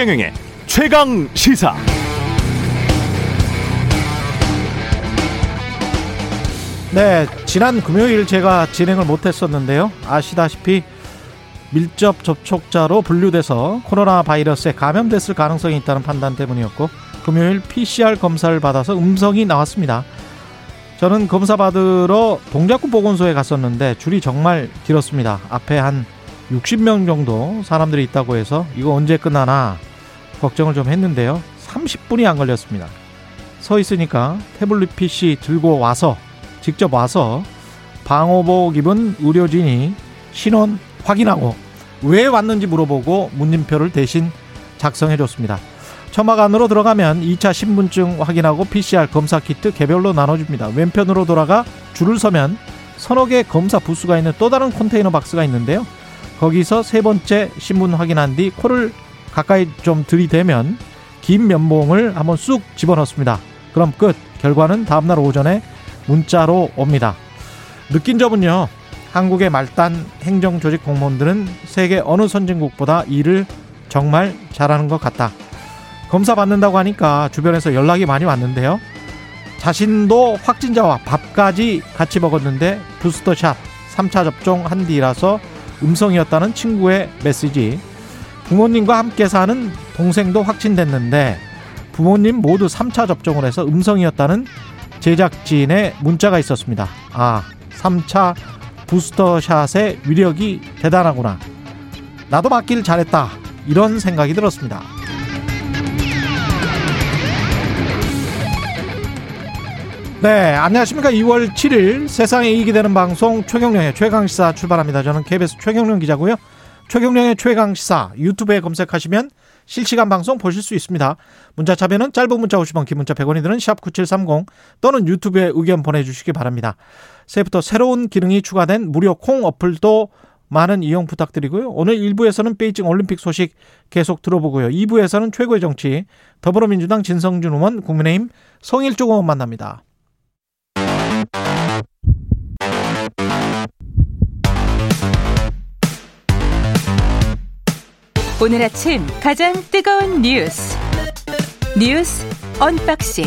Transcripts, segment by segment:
최경영의 최강 시사. 네, 지난 금요일 제가 진행을 못했었는데요. 아시다시피 밀접 접촉자로 분류돼서 코로나 바이러스에 감염됐을 가능성이 있다는 판단 때문이었고 금요일 PCR 검사를 받아서 음성이 나왔습니다. 저는 검사 받으러 동작구 보건소에 갔었는데 줄이 정말 길었습니다. 앞에 한 60명 정도 사람들이 있다고 해서 이거 언제 끝나나 걱정을 좀 했는데요. 30분이 안 걸렸습니다. 서 있으니까 태블릿 PC 들고 와서 직접 와서 방호복 입은 의료진이 신원 확인하고 왜 왔는지 물어보고 문진표를 대신 작성해 줬습니다. 처막 안으로 들어가면 2차 신분증 확인하고 PCR 검사 키트 개별로 나눠줍니다. 왼편으로 돌아가 줄을 서면 서너 개 검사 부스가 있는 또 다른 컨테이너 박스가 있는데요. 거기서 세 번째 신분 확인한 뒤 코를 가까이 좀 들이대면 긴 면봉을 한번 쑥 집어넣습니다. 그럼 끝. 결과는 다음날 오전에 문자로 옵니다. 느낀 점은요. 한국의 말단 행정조직 공무원들은 세계 어느 선진국보다 일을 정말 잘하는 것 같다. 검사 받는다고 하니까 주변에서 연락이 많이 왔는데요. 자신도 확진자와 밥까지 같이 먹었는데 부스터샷 3차 접종 한 뒤라서 음성이었다는 친구의 메시지. 부모님과 함께 사는 동생도 확진됐는데 부모님 모두 3차 접종을 해서 음성이었다는 제작진의 문자가 있었습니다. 아, 3차 부스터샷의 위력이 대단하구나. 나도 맞길 잘했다. 이런 생각이 들었습니다. 네, 안녕하십니까. 2월 7일 세상에 이익이 되는 방송 최경령의 최강시사 출발합니다. 저는 KBS 최경령 기자고요. 최경령의 최강 시사 유튜브에 검색하시면 실시간 방송 보실 수 있습니다. 문자 참여는 짧은 문자 50원, 긴 문자 100원이 드는 샵 9730 또는 유튜브에 의견 보내주시기 바랍니다. 새해부터 새로운 기능이 추가된 무료 콩 어플도 많은 이용 부탁드리고요. 오늘 1부에서는 베이징 올림픽 소식 계속 들어보고요. 2부에서는 최고의 정치 더불어민주당 진성준 의원, 국민의힘 성일종 의원 만납니다. 오늘 아침 가장 뜨거운 뉴스 뉴스 unboxing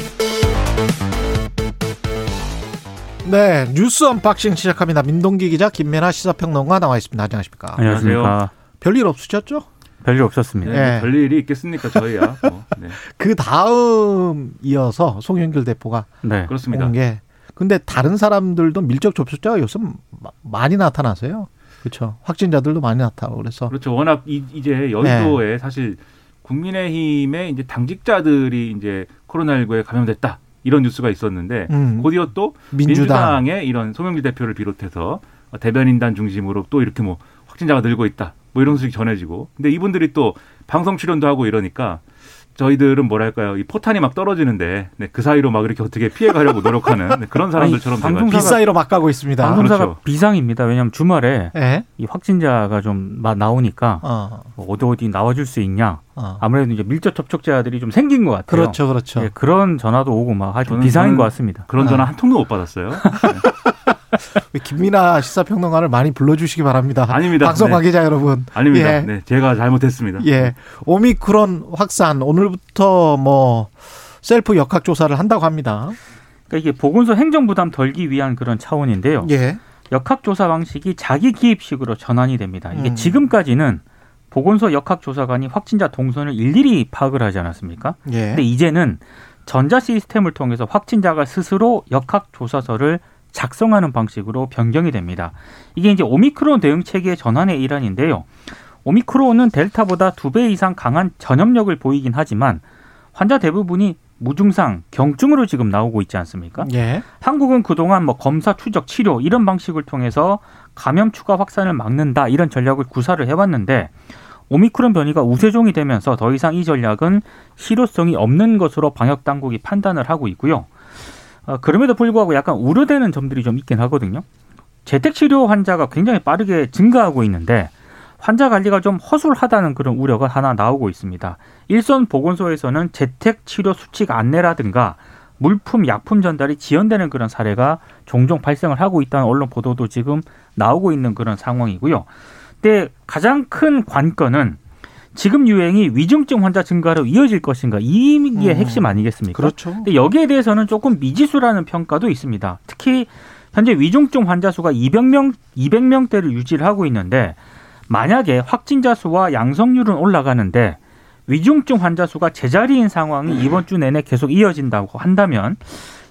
네, 뉴스 unboxing 시작합니다. 민동기 기자, 김민아 시사평론가 나와 있습니다. 안녕하십니까? 안녕하십니까. 별일 없으셨죠? 별일 없었습니다. 네. 네. 별일이 있겠습니까 저희야. 뭐. 네. 그 다음 이어서 송영길 대표가 네. 그렇습니다. 온 게. 근데 다른 사람들도 밀접 접촉자가 요즘 마- 많이 나타나세요. 그렇죠. 확진자들도 많이 나타나고 그래서 그렇죠. 워낙 이, 이제 여의도에 네. 사실 국민의힘의 이제 당직자들이 이제 코로나19에 감염됐다 이런 뉴스가 있었는데 음, 곧이어 또 민주당 민주당의 이런 송영길 대표를 비롯해서 대변인단 중심으로 또 이렇게 뭐 확진자가 늘고 있다 뭐 이런 소식이 전해지고 근데 이분들이 또 방송 출연도 하고 이러니까 저희들은 뭐랄까요 이 포탄이 막 떨어지는데 네, 그 사이로 막 이렇게 어떻게 피해가려고 노력하는 네, 그런 사람들처럼. 방송사가- 빗사이로 막 가고 있습니다. 방송사가 그렇죠. 비상입니다. 왜냐하면 주말에 예. 이 확진자가 좀 마- 나오니까 어, 뭐 어디 어디 나와줄 수 있냐. 어. 아무래도 이제 밀접 접촉자들이 좀 생긴 것 같아요. 그렇죠, 그렇죠. 예, 그런 전화도 오고 막 하여튼 비상인 것 같습니다. 그런 전화 아. 한 통도 못 받았어요. 김민아 시사평론가를 많이 불러주시기 바랍니다. 아닙니다. 방송 네. 관계자 여러분. 아닙니다. 예. 네, 제가 잘못했습니다. 예. 오미크론 확산 오늘부터 뭐 셀프 역학 조사를 한다고 합니다. 그러니까 이게 보건소 행정 부담 덜기 위한 그런 차원인데요. 예. 역학 조사 방식이 자기 기입식으로 전환이 됩니다. 이게 음. 지금까지는 보건소 역학조사관이 확진자 동선을 일일이 파악을 하지 않았습니까? 예. 근데 이제는 전자 시스템을 통해서 확진자가 스스로 역학조사서를 작성하는 방식으로 변경이 됩니다. 이게 이제 오미크론 대응 체계의 전환의 일환인데요. 오미크론은 델타보다 두 배 이상 강한 전염력을 보이긴 하지만 환자 대부분이 무증상, 경증으로 지금 나오고 있지 않습니까? 예. 한국은 그동안 뭐 검사, 추적, 치료 이런 방식을 통해서 감염 추가 확산을 막는다 이런 전략을 구사를 해왔는데 오미크론 변이가 우세종이 되면서 더 이상 이 전략은 실효성이 없는 것으로 방역 당국이 판단을 하고 있고요. 어, 그럼에도 불구하고 약간 우려되는 점들이 좀 있긴 하거든요. 재택 치료 환자가 굉장히 빠르게 증가하고 있는데 환자 관리가 좀 허술하다는 그런 우려가 하나 나오고 있습니다. 일선 보건소에서는 재택 치료 수칙 안내라든가 물품, 약품 전달이 지연되는 그런 사례가 종종 발생을 하고 있다는 언론 보도도 지금 나오고 있는 그런 상황이고요. 근데 가장 큰 관건은 지금 유행이 위중증 환자 증가로 이어질 것인가 이게 음. 핵심 아니겠습니까? 그렇죠. 근데 여기에 대해서는 조금 미지수라는 평가도 있습니다. 특히 현재 위중증 환자 수가 200명 200명대를 유지를 하고 있는데 만약에 확진자 수와 양성률은 올라가는데 위중증 환자 수가 제자리인 상황이 이번 주 내내 계속 이어진다고 한다면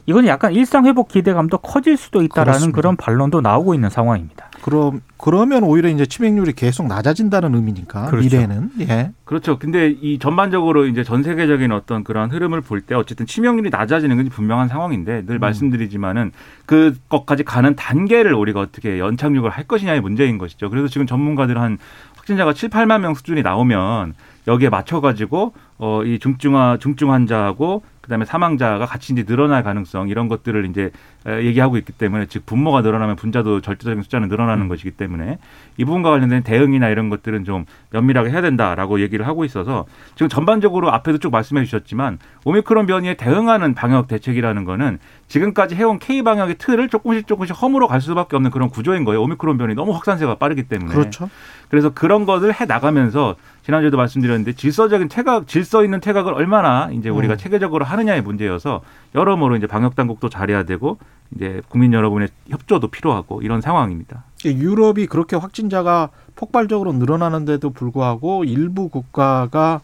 이건 약간 일상 회복 기대감도 커질 수도 있다라는 그렇습니다. 그런 반론도 나오고 있는 상황입니다. 그럼 그러면 오히려 이제 치명률이 계속 낮아진다는 의미니까 그렇죠. 미래는 예. 그렇죠. 근데 이 전반적으로 이제 전 세계적인 어떤 그런 흐름을 볼 때 어쨌든 치명률이 낮아지는 건 분명한 상황인데 늘 말씀드리지만은 그것까지 가는 단계를 우리가 어떻게 연착륙을 할 것이냐의 문제인 것이죠. 그래서 지금 전문가들 한 확진자가 7, 8만 명 수준이 나오면 여기에 맞춰 가지고 어, 이 중증화, 중증 환자하고 그다음에 사망자가 같이 이제 늘어날 가능성 이런 것들을 이제 에, 얘기하고 있기 때문에 즉 분모가 늘어나면 분자도 절대적인 숫자는 늘어나는 것이기 때문에 이 부분과 관련된 대응이나 이런 것들은 좀 면밀하게 해야 된다라고 얘기를 하고 있어서 지금 전반적으로 앞에도 쭉 말씀해 주셨지만 오미크론 변이에 대응하는 방역 대책이라는 거는 지금까지 해온 K 방역의 틀을 조금씩 조금씩 허물어 갈 수밖에 없는 그런 구조인 거예요. 오미크론 변이 너무 확산세가 빠르기 때문에. 그렇죠. 그래서 그런 것을 해 나가면서 지난주에도 말씀드렸는데 질서적인 태각, 질서 있는 태각을 얼마나 이제 우리가 음. 체계적으로 하느냐의 문제여서 여러모로 이제 방역 당국도 잘해야 되고 이제 국민 여러분의 협조도 필요하고 이런 상황입니다. 유럽이 그렇게 확진자가 폭발적으로 늘어나는데도 불구하고 일부 국가가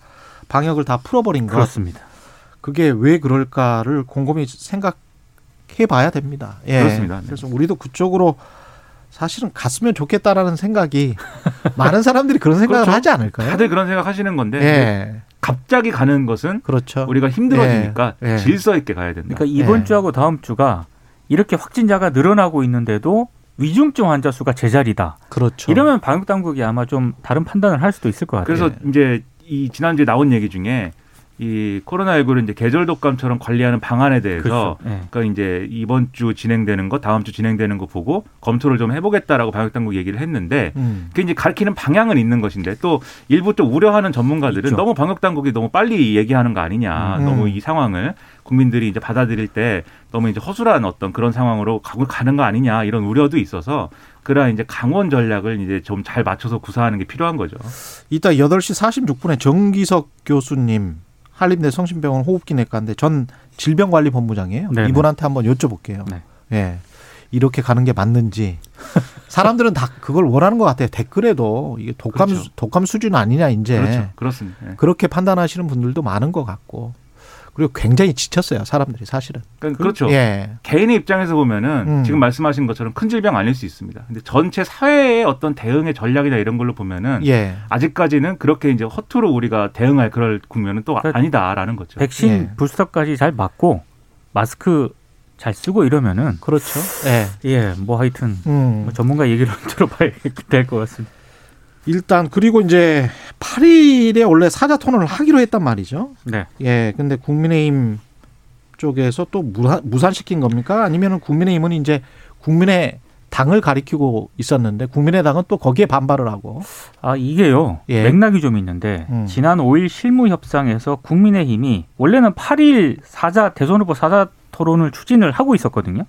방역을 다 풀어버린 것. 그렇습니다. 그게 왜 그럴까를 곰곰이 생각해 봐야 됩니다. 예. 그렇습니다. 네. 그래서 우리도 그쪽으로 사실은 갔으면 좋겠다라는 생각이 많은 사람들이 그런 생각을 그렇죠. 하지 않을까요? 다들 그런 생각 하시는 건데 예. 갑자기 가는 것은 그렇죠. 우리가 힘들어지니까 예. 예. 질서 있게 가야 된다. 그러니까 이번 예. 주하고 다음 주가 이렇게 확진자가 늘어나고 있는데도 위중증 환자 수가 제자리다. 그렇죠. 이러면 방역 당국이 아마 좀 다른 판단을 할 수도 있을 것 같아요. 그래서 이제 이 지난주에 나온 얘기 중에 이 코로나19를 이제 계절 독감처럼 관리하는 방안에 대해서 그렇죠. 예. 그러니까 이제 이번 주 진행되는 거, 다음 주 진행되는 거 보고 검토를 좀 해보겠다라고 방역 당국 얘기를 했는데 음. 그게 이제 가리키는 방향은 있는 것인데 또 일부 좀 우려하는 전문가들은 있죠. 너무 방역 당국이 너무 빨리 얘기하는 거 아니냐, 음. 너무 이 상황을 국민들이 이제 받아들일 때 너무 이제 허술한 어떤 그런 상황으로 가고 가는 거 아니냐 이런 우려도 있어서 그러한 이제 강원 전략을 이제 좀 잘 맞춰서 구사하는 게 필요한 거죠. 이따 8시 46분에 정기석 교수님 한림대 성심병원 호흡기 내과인데 전 질병관리본부장이에요. 네네. 이분한테 한번 여쭤볼게요. 네. 예. 이렇게 가는 게 맞는지. 사람들은 다 그걸 원하는 것 같아요. 댓글에도 이게 독감 그렇죠. 수- 독감 수준 아니냐 이제 그렇죠. 그렇습니다. 예. 그렇게 판단하시는 분들도 많은 것 같고 그리고 굉장히 지쳤어요 사람들이 사실은. 그러니까 그렇죠. 예. 개인의 입장에서 보면은 음. 지금 말씀하신 것처럼 큰 질병 아닐 수 있습니다. 근데 전체 사회의 어떤 대응의 전략이나 이런 걸로 보면은 예. 아직까지는 그렇게 이제 허투루 우리가 대응할 그럴 국면은 또 그러니까 아니다라는 거죠. 백신 예. 부스터까지 잘 맞고 마스크 잘 쓰고 이러면은 그렇죠. 예. 예, 뭐 하여튼 음. 뭐 전문가 얘기를 들어봐야 될 것 같습니다. 일단 그리고 이제 8일에 원래 사자 토론을 하기로 했단 말이죠. 네. 예. 근데 국민의힘 쪽에서 또 무산, 무산시킨 겁니까? 아니면은 국민의힘은 이제 국민의 당을 가리키고 있었는데 국민의당은 또 거기에 반발을 하고 아 이게요 예. 맥락이 좀 있는데 음. 지난 5일 실무 협상에서 국민의힘이 원래는 8일 사자 대선 후보 사자 토론을 추진을 하고 있었거든요.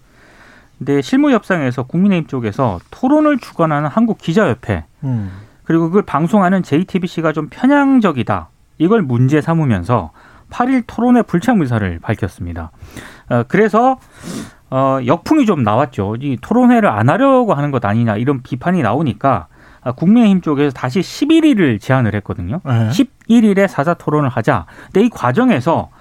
근데 실무 협상에서 국민의힘 쪽에서 토론을 주관하는 한국 기자협회 음. 그리고 그걸 방송하는 JTBC가 좀 편향적이다 이걸 문제 삼으면서 8일 토론의 불참 의사를 밝혔습니다. 어, 그래서 어, 역풍이 좀 나왔죠. 이 토론회를 안 하려고 하는 것 아니냐 이런 비판이 나오니까 아, 국민의힘 쪽에서 다시 11일을 제안을 했거든요. 예. 11일에 사자 토론을 하자. 근데 이 과정에서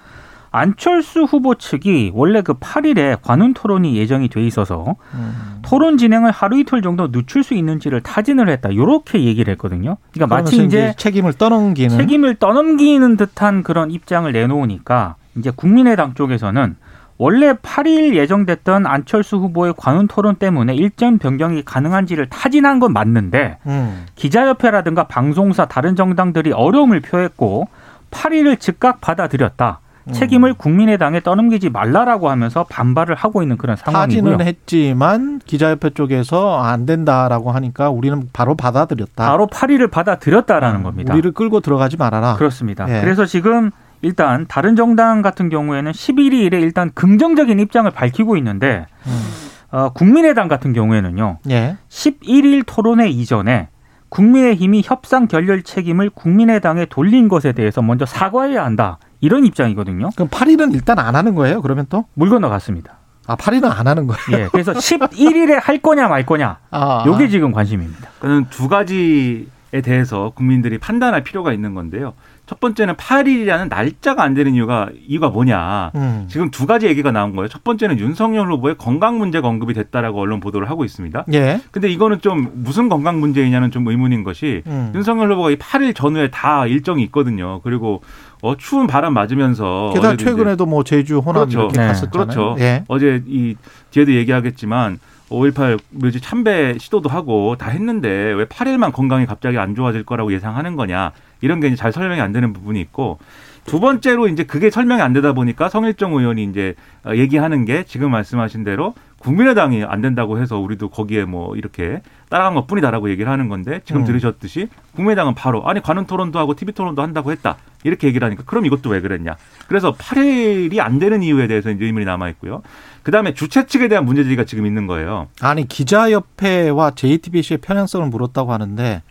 안철수 후보 측이 원래 그 8일에 관훈 토론이 예정이 돼 있어서 음. 토론 진행을 하루 이틀 정도 늦출 수 있는지를 타진을 했다. 이렇게 얘기를 했거든요. 그러니까 마치 이제 책임을 떠넘기는 책임을 떠넘기는 듯한 그런 입장을 내놓으니까 이제 국민의당 쪽에서는 원래 8일 예정됐던 안철수 후보의 관훈 토론 때문에 일정 변경이 가능한지를 타진한 건 맞는데 음. 기자협회라든가 방송사 다른 정당들이 어려움을 표했고 8일을 즉각 받아들였다. 음. 책임을 국민의당에 떠넘기지 말라라고 하면서 반발을 하고 있는 그런 상황이고요. 타진은 했지만 기자협회 쪽에서 안 된다라고 하니까 우리는 바로 받아들였다. 바로 8일을 받아들였다라는 겁니다. 우리를 끌고 들어가지 말아라. 그렇습니다. 예. 그래서 지금 일단 다른 정당 같은 경우에는 11일에 일단 긍정적인 입장을 밝히고 있는데 음. 어, 국민의당 같은 경우에는요. 예. 11일 토론회 이전에 국민의힘이 협상 결렬 책임을 국민의당에 돌린 것에 대해서 먼저 사과해야 한다. 이런 입장이거든요. 그럼 8일은 일단 안 하는 거예요? 그러면 또? 물 건너갔습니다. 아, 8일은 안 하는 거예요? 예. 그래서 11일에 할 거냐 말 거냐. 아, 요게 지금 관심입니다. 저는 두 가지에 대해서 국민들이 판단할 필요가 있는 건데요. 첫 번째는 8일이라는 날짜가 안 되는 이유가 이유가 뭐냐. 음. 지금 두 가지 얘기가 나온 거예요. 첫 번째는 윤석열 후보의 건강 문제가 언급이 됐다라고 언론 보도를 하고 있습니다. 예. 근데 이거는 좀 무슨 건강 문제이냐는 좀 의문인 것이 음. 윤석열 후보가 이 8일 전후에 다 일정이 있거든요. 그리고 어, 추운 바람 맞으면서 게다가 최근에도 뭐 제주 호남 그렇죠. 이렇게 네. 갔었잖아요. 그렇죠. 예. 어제 이 뒤에도 얘기하겠지만 5.18 묘지 참배 시도도 하고 다 했는데 왜 8일만 건강이 갑자기 안 좋아질 거라고 예상하는 거냐 이런 게 이제 잘 설명이 안 되는 부분이 있고 두 번째로 이제 그게 설명이 안 되다 보니까 성일정 의원이 이제 어, 얘기하는 게 지금 말씀하신 대로 국민의당이 안 된다고 해서 우리도 거기에 뭐 이렇게 따라간 것 뿐이다라고 얘기를 하는 건데 지금 음. 들으셨듯이 국민의당은 바로 아니 관훈 토론도 하고 TV 토론도 한다고 했다 이렇게 얘기를 하니까 그럼 이것도 왜 그랬냐. 그래서 8일이 안 되는 이유에 대해서 이제 의문이 남아 있고요. 그다음에 주최 측에 대한 문제 제기가 지금 있는 거예요. 아니 기자협회와 JTBC의 편향성을 물었다고 하는데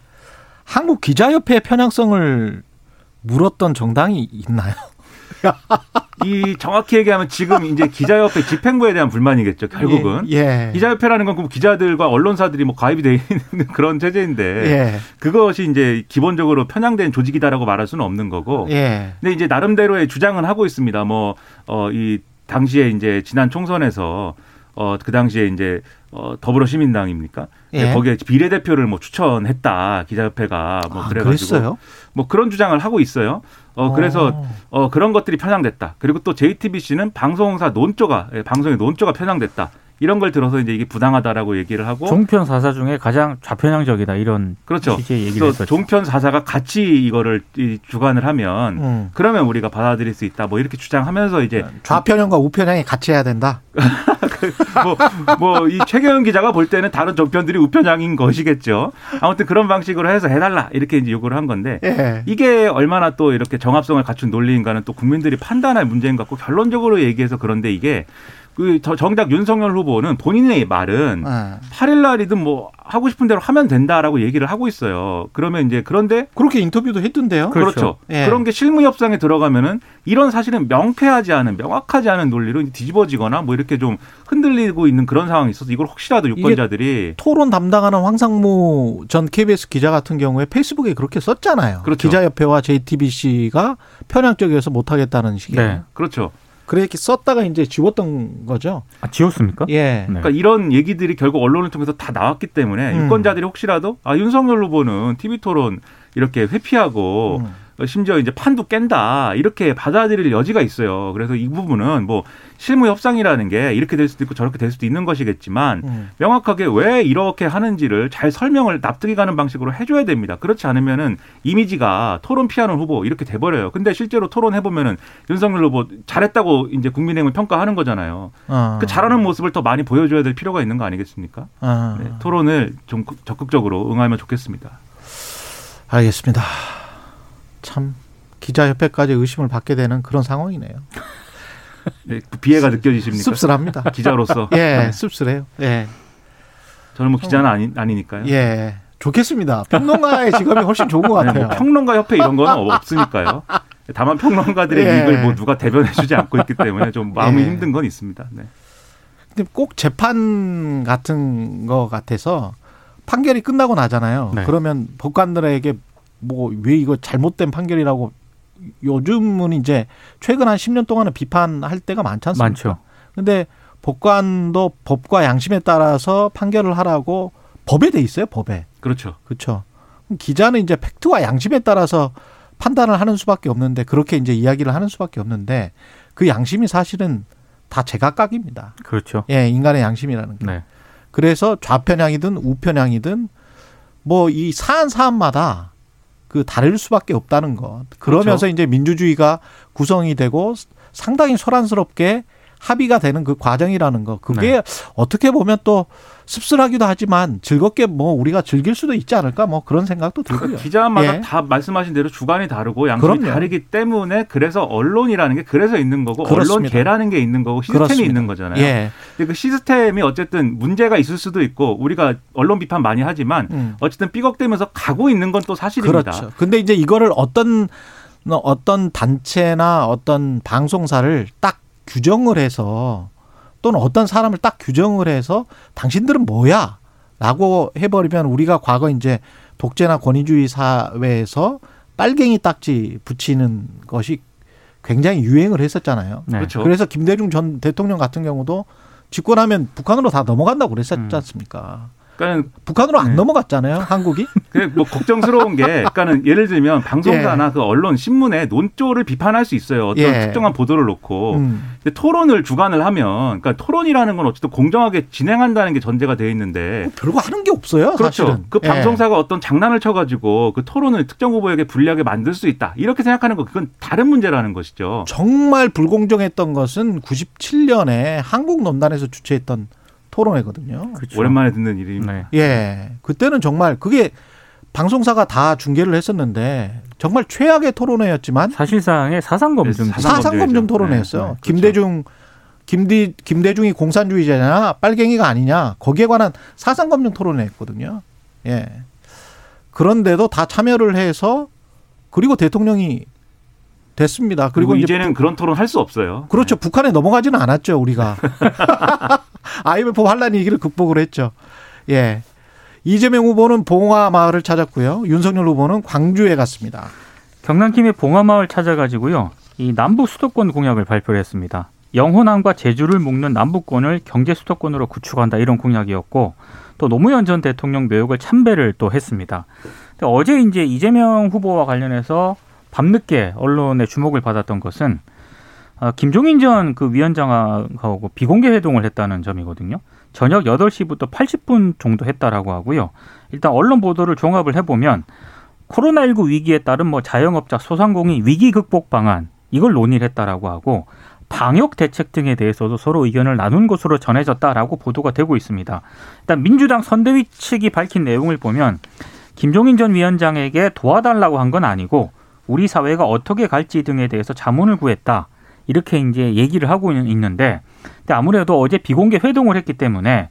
한국 기자협회의 편향성을 물었던 정당이 있나요? 이 정확히 얘기하면 지금 이제 기자협회 집행부에 대한 불만이겠죠 결국은 예. 예. 기자협회라는 건 그 기자들과 언론사들이 뭐 가입이 돼 있는 그런 체제인데 예. 그것이 이제 기본적으로 편향된 조직이다라고 말할 수는 없는 거고 예. 근데 이제 나름대로의 주장은 하고 있습니다. 뭐, 어, 이 당시에 이제 지난 총선에서 어, 그 당시에 이제 어, 더불어시민당입니까? 예. 거기에 비례대표를 뭐 추천했다. 기자협회가 뭐 아, 그래가지고 그랬어요? 뭐 그런 주장을 하고 있어요. 어, 그래서 어. 어, 그런 것들이 편향됐다. 그리고 또 JTBC는 방송사 논조가, 예, 방송의 논조가 편향됐다. 이런 걸 들어서 이제 이게 부당하다라고 얘기를 하고 종편 사사 중에 가장 좌편향적이다 이런 그렇죠. 취지의 얘기를 그래서 했었죠. 종편 사사가 같이 이거를 이 주관을 하면 음. 그러면 우리가 받아들일 수 있다. 뭐 이렇게 주장하면서 이제 좌편향과 우편향이 같이 해야 된다. 뭐이 최경영 기자가 볼 때는 다른 종편들이 우편향인 것이겠죠. 아무튼 그런 방식으로 해서 해달라 이렇게 이제 요구를 한 건데 예. 이게 얼마나 또 이렇게 정합성을 갖춘 논리인가는 또 국민들이 판단할 문제인 것 같고 결론적으로 얘기해서 그런데 이게 그 저- 정작 윤석열 후보는 본인의 말은 예. 8일 날이든 뭐 하고 싶은 대로 하면 된다라고 얘기를 하고 있어요. 그러면 이제 그런데 그렇게 인터뷰도 했던데요. 그렇죠. 그렇죠. 예. 그런 게 실무 협상에 들어가면은 이런 사실은 명쾌하지 않은 명확하지 않은 논리로 뒤집어지거나 뭐 이렇게 좀 흔들리고 있는 그런 상황이 있어서 이걸 혹시라도 유권자들이 토론 담당하는 황상무 전 KBS 기자 같은 경우에 페이스북에 그렇게 썼잖아요. 그렇죠. 기자협회와 JTBC가 편향적이어서 못하겠다는 식의. 네. 그렇죠. 그렇게 썼다가 이제 지웠던 거죠. 아, 지웠습니까? 예. 네. 그러니까 이런 얘기들이 결국 언론을 통해서 다 나왔기 때문에 음. 유권자들이 혹시라도 아 윤석열 후보는 TV 토론 이렇게 회피하고 음. 심지어 이제 판도 깬다 이렇게 받아들일 여지가 있어요. 그래서 이 부분은 뭐 실무 협상이라는 게 이렇게 될 수도 있고 저렇게 될 수도 있는 것이겠지만 음. 명확하게 왜 이렇게 하는지를 잘 설명을 납득이 가는 방식으로 해줘야 됩니다. 그렇지 않으면은 이미지가 토론 피하는 후보 이렇게 돼버려요. 근데 실제로 토론해 보면은 윤석열 후보 잘했다고 이제 국민의힘을 평가하는 거잖아요. 어. 그 잘하는 모습을 더 많이 보여줘야 될 필요가 있는 거 아니겠습니까? 어. 네, 토론을 좀 적극적으로 응하면 좋겠습니다. 알겠습니다. 참 기자협회까지 의심을 받게 되는 그런 상황이네요. 네, 그 비애가 느껴지십니까? 씁쓸합니다. 기자로서. 예, 네. 씁쓸해요. 예, 저는 뭐 기자는 아니, 아니니까요. 예. 좋겠습니다. 평론가의 직업이 훨씬 좋은 것 아니, 같아요. 뭐 평론가 협회 이런 건 없으니까요. 다만 평론가들의 예. 이익을 뭐 누가 대변해주지 않고 있기 때문에 좀 마음이 예. 힘든 건 있습니다. 네. 근데 꼭 재판 같은 거 같아서 판결이 끝나고 나잖아요. 네. 그러면 법관들에게 뭐 왜 이거 잘못된 판결이라고 요즘은 이제 최근 한 10년 동안은 비판할 때가 많지 않습니까? 많죠. 근데 법관도 법과 양심에 따라서 판결을 하라고 법에 돼 있어요, 법에. 그렇죠. 그렇죠. 기자는 이제 팩트와 양심에 따라서 판단을 하는 수밖에 없는데 그렇게 이제 이야기를 하는 수밖에 없는데 그 양심이 사실은 다 제각각입니다. 그렇죠. 예, 인간의 양심이라는 게. 네. 그래서 좌편향이든 우편향이든 뭐 이 사안 사안마다 그 다를 수밖에 없다는 것. 그러면서 그렇죠. 이제 민주주의가 구성이 되고 상당히 소란스럽게 합의가 되는 그 과정이라는 거 그게 어떻게 보면 또 씁쓸하기도 하지만 즐겁게 뭐 우리가 즐길 수도 있지 않을까 뭐 그런 생각도 들고요. 기자마다 예. 다 말씀하신 대로 주관이 다르고 그럼요. 다르기 때문에 그래서 언론이라는 게 그래서 있는 거고 그렇습니다. 언론계라는 게 있는 거고 시스템이 그렇습니다. 있는 거잖아요. 예. 근데 그 시스템이 어쨌든 문제가 있을 수도 있고 우리가 언론 비판 많이 하지만 음. 어쨌든 삐걱대면서 가고 있는 건 또 사실입니다. 그렇죠. 근데 이제 이거를 어떤 어떤 단체나 어떤 방송사를 딱 규정을 해서 또는 어떤 사람을 딱 규정을 해서 당신들은 뭐야? 라고 해버리면 우리가 과거 이제 독재나 권위주의 사회에서 빨갱이 딱지 붙이는 것이 굉장히 유행을 했었잖아요. 네. 그렇죠. 그래서 김대중 전 대통령 같은 경우도 집권하면 북한으로 다 넘어간다고 그랬었지 음. 않습니까? 그러니까 북한으로 안 네. 넘어갔잖아요, 한국이. 그뭐 걱정스러운 게, 그러니까는 예를 들면 방송사나 그 언론 신문의 논조를 비판할 수 있어요. 어떤 예. 특정한 보도를 놓고. 음. 근데 토론을 주관을 하면, 그러니까 토론이라는 건 어쨌든 공정하게 진행한다는 게 전제가 되어 있는데. 별거 하는 게 없어요, 그렇죠. 사실은. 그 예. 방송사가 어떤 장난을 쳐가지고 그 토론을 특정 후보에게 불리하게 만들 수 있다. 이렇게 생각하는 거 그건 다른 문제라는 것이죠. 정말 불공정했던 것은 97년에 한국 논단에서 주최했던 토론회거든요. 그렇죠. 오랜만에 듣는 일입니다. 네. 예. 그때는 정말 그게 방송사가 다 중계를 했었는데 정말 최악의 토론회였지만 사실상의 사상 검증. 네, 사상 검증 검증이죠. 토론회였어요. 네, 네, 그렇죠. 김대중 김디 김대중이 공산주의자냐 빨갱이가 아니냐 거기에 관한 사상 검증 토론회였거든요. 예. 그런데도 다 참여를 해서 그리고 대통령이 됐습니다. 그리고 그리고 이제 이제는 그런 토론 할 수 없어요. 그렇죠. 북한에 넘어가지는 않았죠, 우리가. IMF 환란 위기를 극복을 했죠. 예. 이재명 후보는 봉화 마을을 찾았고요. 윤석열 후보는 광주에 갔습니다. 경남 김해 봉화 마을 찾아가지고요. 이 남북 수도권 공약을 발표를 했습니다. 영호남과 제주를 묶는 남북권을 경제 수도권으로 구축한다 이런 공약이었고 또 노무현 전 대통령 묘역을 참배를 또 했습니다. 근데 어제 이제 이재명 후보와 관련해서 밤늦게 언론의 주목을 받았던 것은 아, 김종인 전 그 위원장하고 비공개 회동을 했다는 점이거든요. 저녁 8시부터 80분 정도 했다라고 하고요. 일단 언론 보도를 종합을 해보면 코로나19 위기에 따른 뭐 자영업자 소상공인 위기 극복 방안 이걸 논의를 했다라고 하고 방역 대책 등에 대해서도 서로 의견을 나눈 것으로 전해졌다라고 보도가 되고 있습니다. 일단 민주당 선대위 측이 밝힌 내용을 보면 김종인 전 위원장에게 도와달라고 한 건 아니고 우리 사회가 어떻게 갈지 등에 대해서 자문을 구했다. 이렇게 이제 얘기를 하고 있는데 근데 아무래도 어제 비공개 회동을 했기 때문에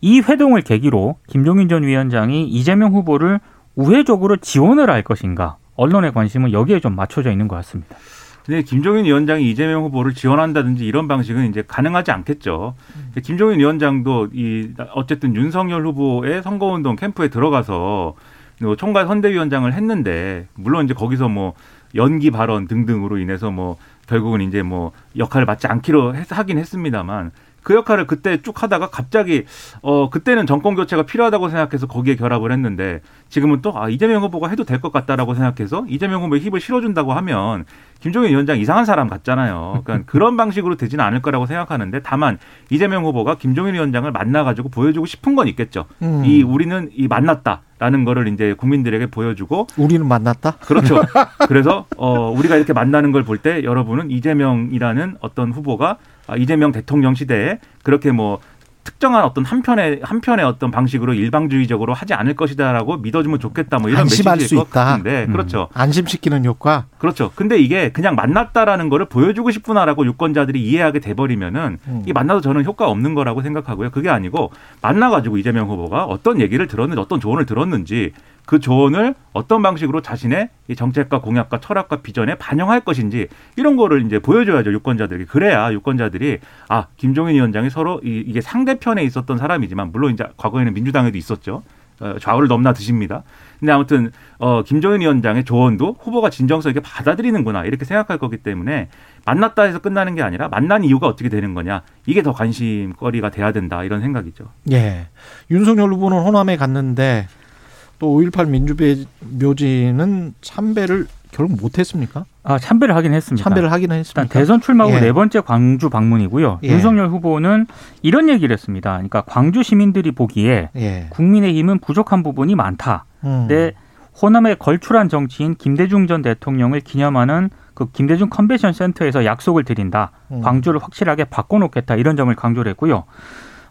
이 회동을 계기로 김종인 전 위원장이 이재명 후보를 우회적으로 지원을 할 것인가 언론의 관심은 여기에 좀 맞춰져 있는 것 같습니다. 근데 김종인 위원장이 이재명 후보를 지원한다든지 이런 방식은 이제 가능하지 않겠죠. 김종인 위원장도 이 어쨌든 윤석열 후보의 선거운동 캠프에 들어가서 뭐 총괄 선대위원장을 했는데 물론 이제 거기서 뭐 연기 발언 등등으로 인해서 뭐 결국은 이제 뭐 역할을 맡지 않기로 했, 하긴 했습니다만 그 역할을 그때 쭉 하다가 갑자기 어 그때는 정권 교체가 필요하다고 생각해서 거기에 결합을 했는데 지금은 또 아 이재명 후보가 해도 될 것 같다라고 생각해서 이재명 후보의 힘을 실어준다고 하면 김종인 위원장 이상한 사람 같잖아요. 그러니까 그런 방식으로 되지는 않을 거라고 생각하는데 다만 이재명 후보가 김종인 위원장을 만나가지고 보여주고 싶은 건 있겠죠. 음. 이 우리는 이 만났다 라는 거를 이제 국민들에게 보여주고 우리는 만났다. 그렇죠. 그래서 어 우리가 이렇게 만나는 걸 볼 때 여러분은 이재명이라는 어떤 후보가 아, 이재명 대통령 시대에 그렇게 뭐 특정한 어떤 한편의 한편의 어떤 방식으로 일방주의적으로 하지 않을 것이다라고 믿어주면 좋겠다 뭐 이런 안심할 메시지일 수것 있다. 같은데 음. 그렇죠. 안심시키는 효과. 그렇죠. 근데 이게 그냥 만났다라는 거를 보여주고 싶구나라고 유권자들이 이해하게 돼버리면은 음. 이 만나도 저는 효과 없는 거라고 생각하고요. 그게 아니고 만나가지고 이재명 후보가 어떤 얘기를 들었는지 어떤 조언을 들었는지 그 조언을 어떤 방식으로 자신의 이 정책과 공약과 철학과 비전에 반영할 것인지 이런 거를 이제 보여줘야죠 유권자들에게 그래야 유권자들이 아 김종인 위원장이 서로 이, 이게 상대편에 있었던 사람이지만 물론 이제 과거에는 민주당에도 있었죠 어, 좌우를 넘나 드십니다. 근데 아무튼 어, 김종인 위원장의 조언도 후보가 진정성 있게 받아들이는구나 이렇게 생각할 거기 때문에 만났다 해서 끝나는 게 아니라 만난 이유가 어떻게 되는 거냐 이게 더 관심거리가 돼야 된다 이런 생각이죠. 예. 윤석열 후보는 호남에 갔는데 또 5.18 민주묘지는 참배를 결국 못했습니까? 아 참배를 하긴 했습니다. 참배를 일단 했습니까? 대선 출마 후 예. 네 번째 광주 방문이고요. 예. 윤석열 후보는 이런 얘기를 했습니다. 그러니까 광주 시민들이 보기에 예. 국민의힘은 부족한 부분이 많다. 음. 근데 호남의 걸출한 정치인 김대중 전 대통령을 기념하는 그 김대중 컨벤션 센터에서 약속을 드린다. 음. 광주를 확실하게 바꿔놓겠다. 이런 점을 강조를 했고요.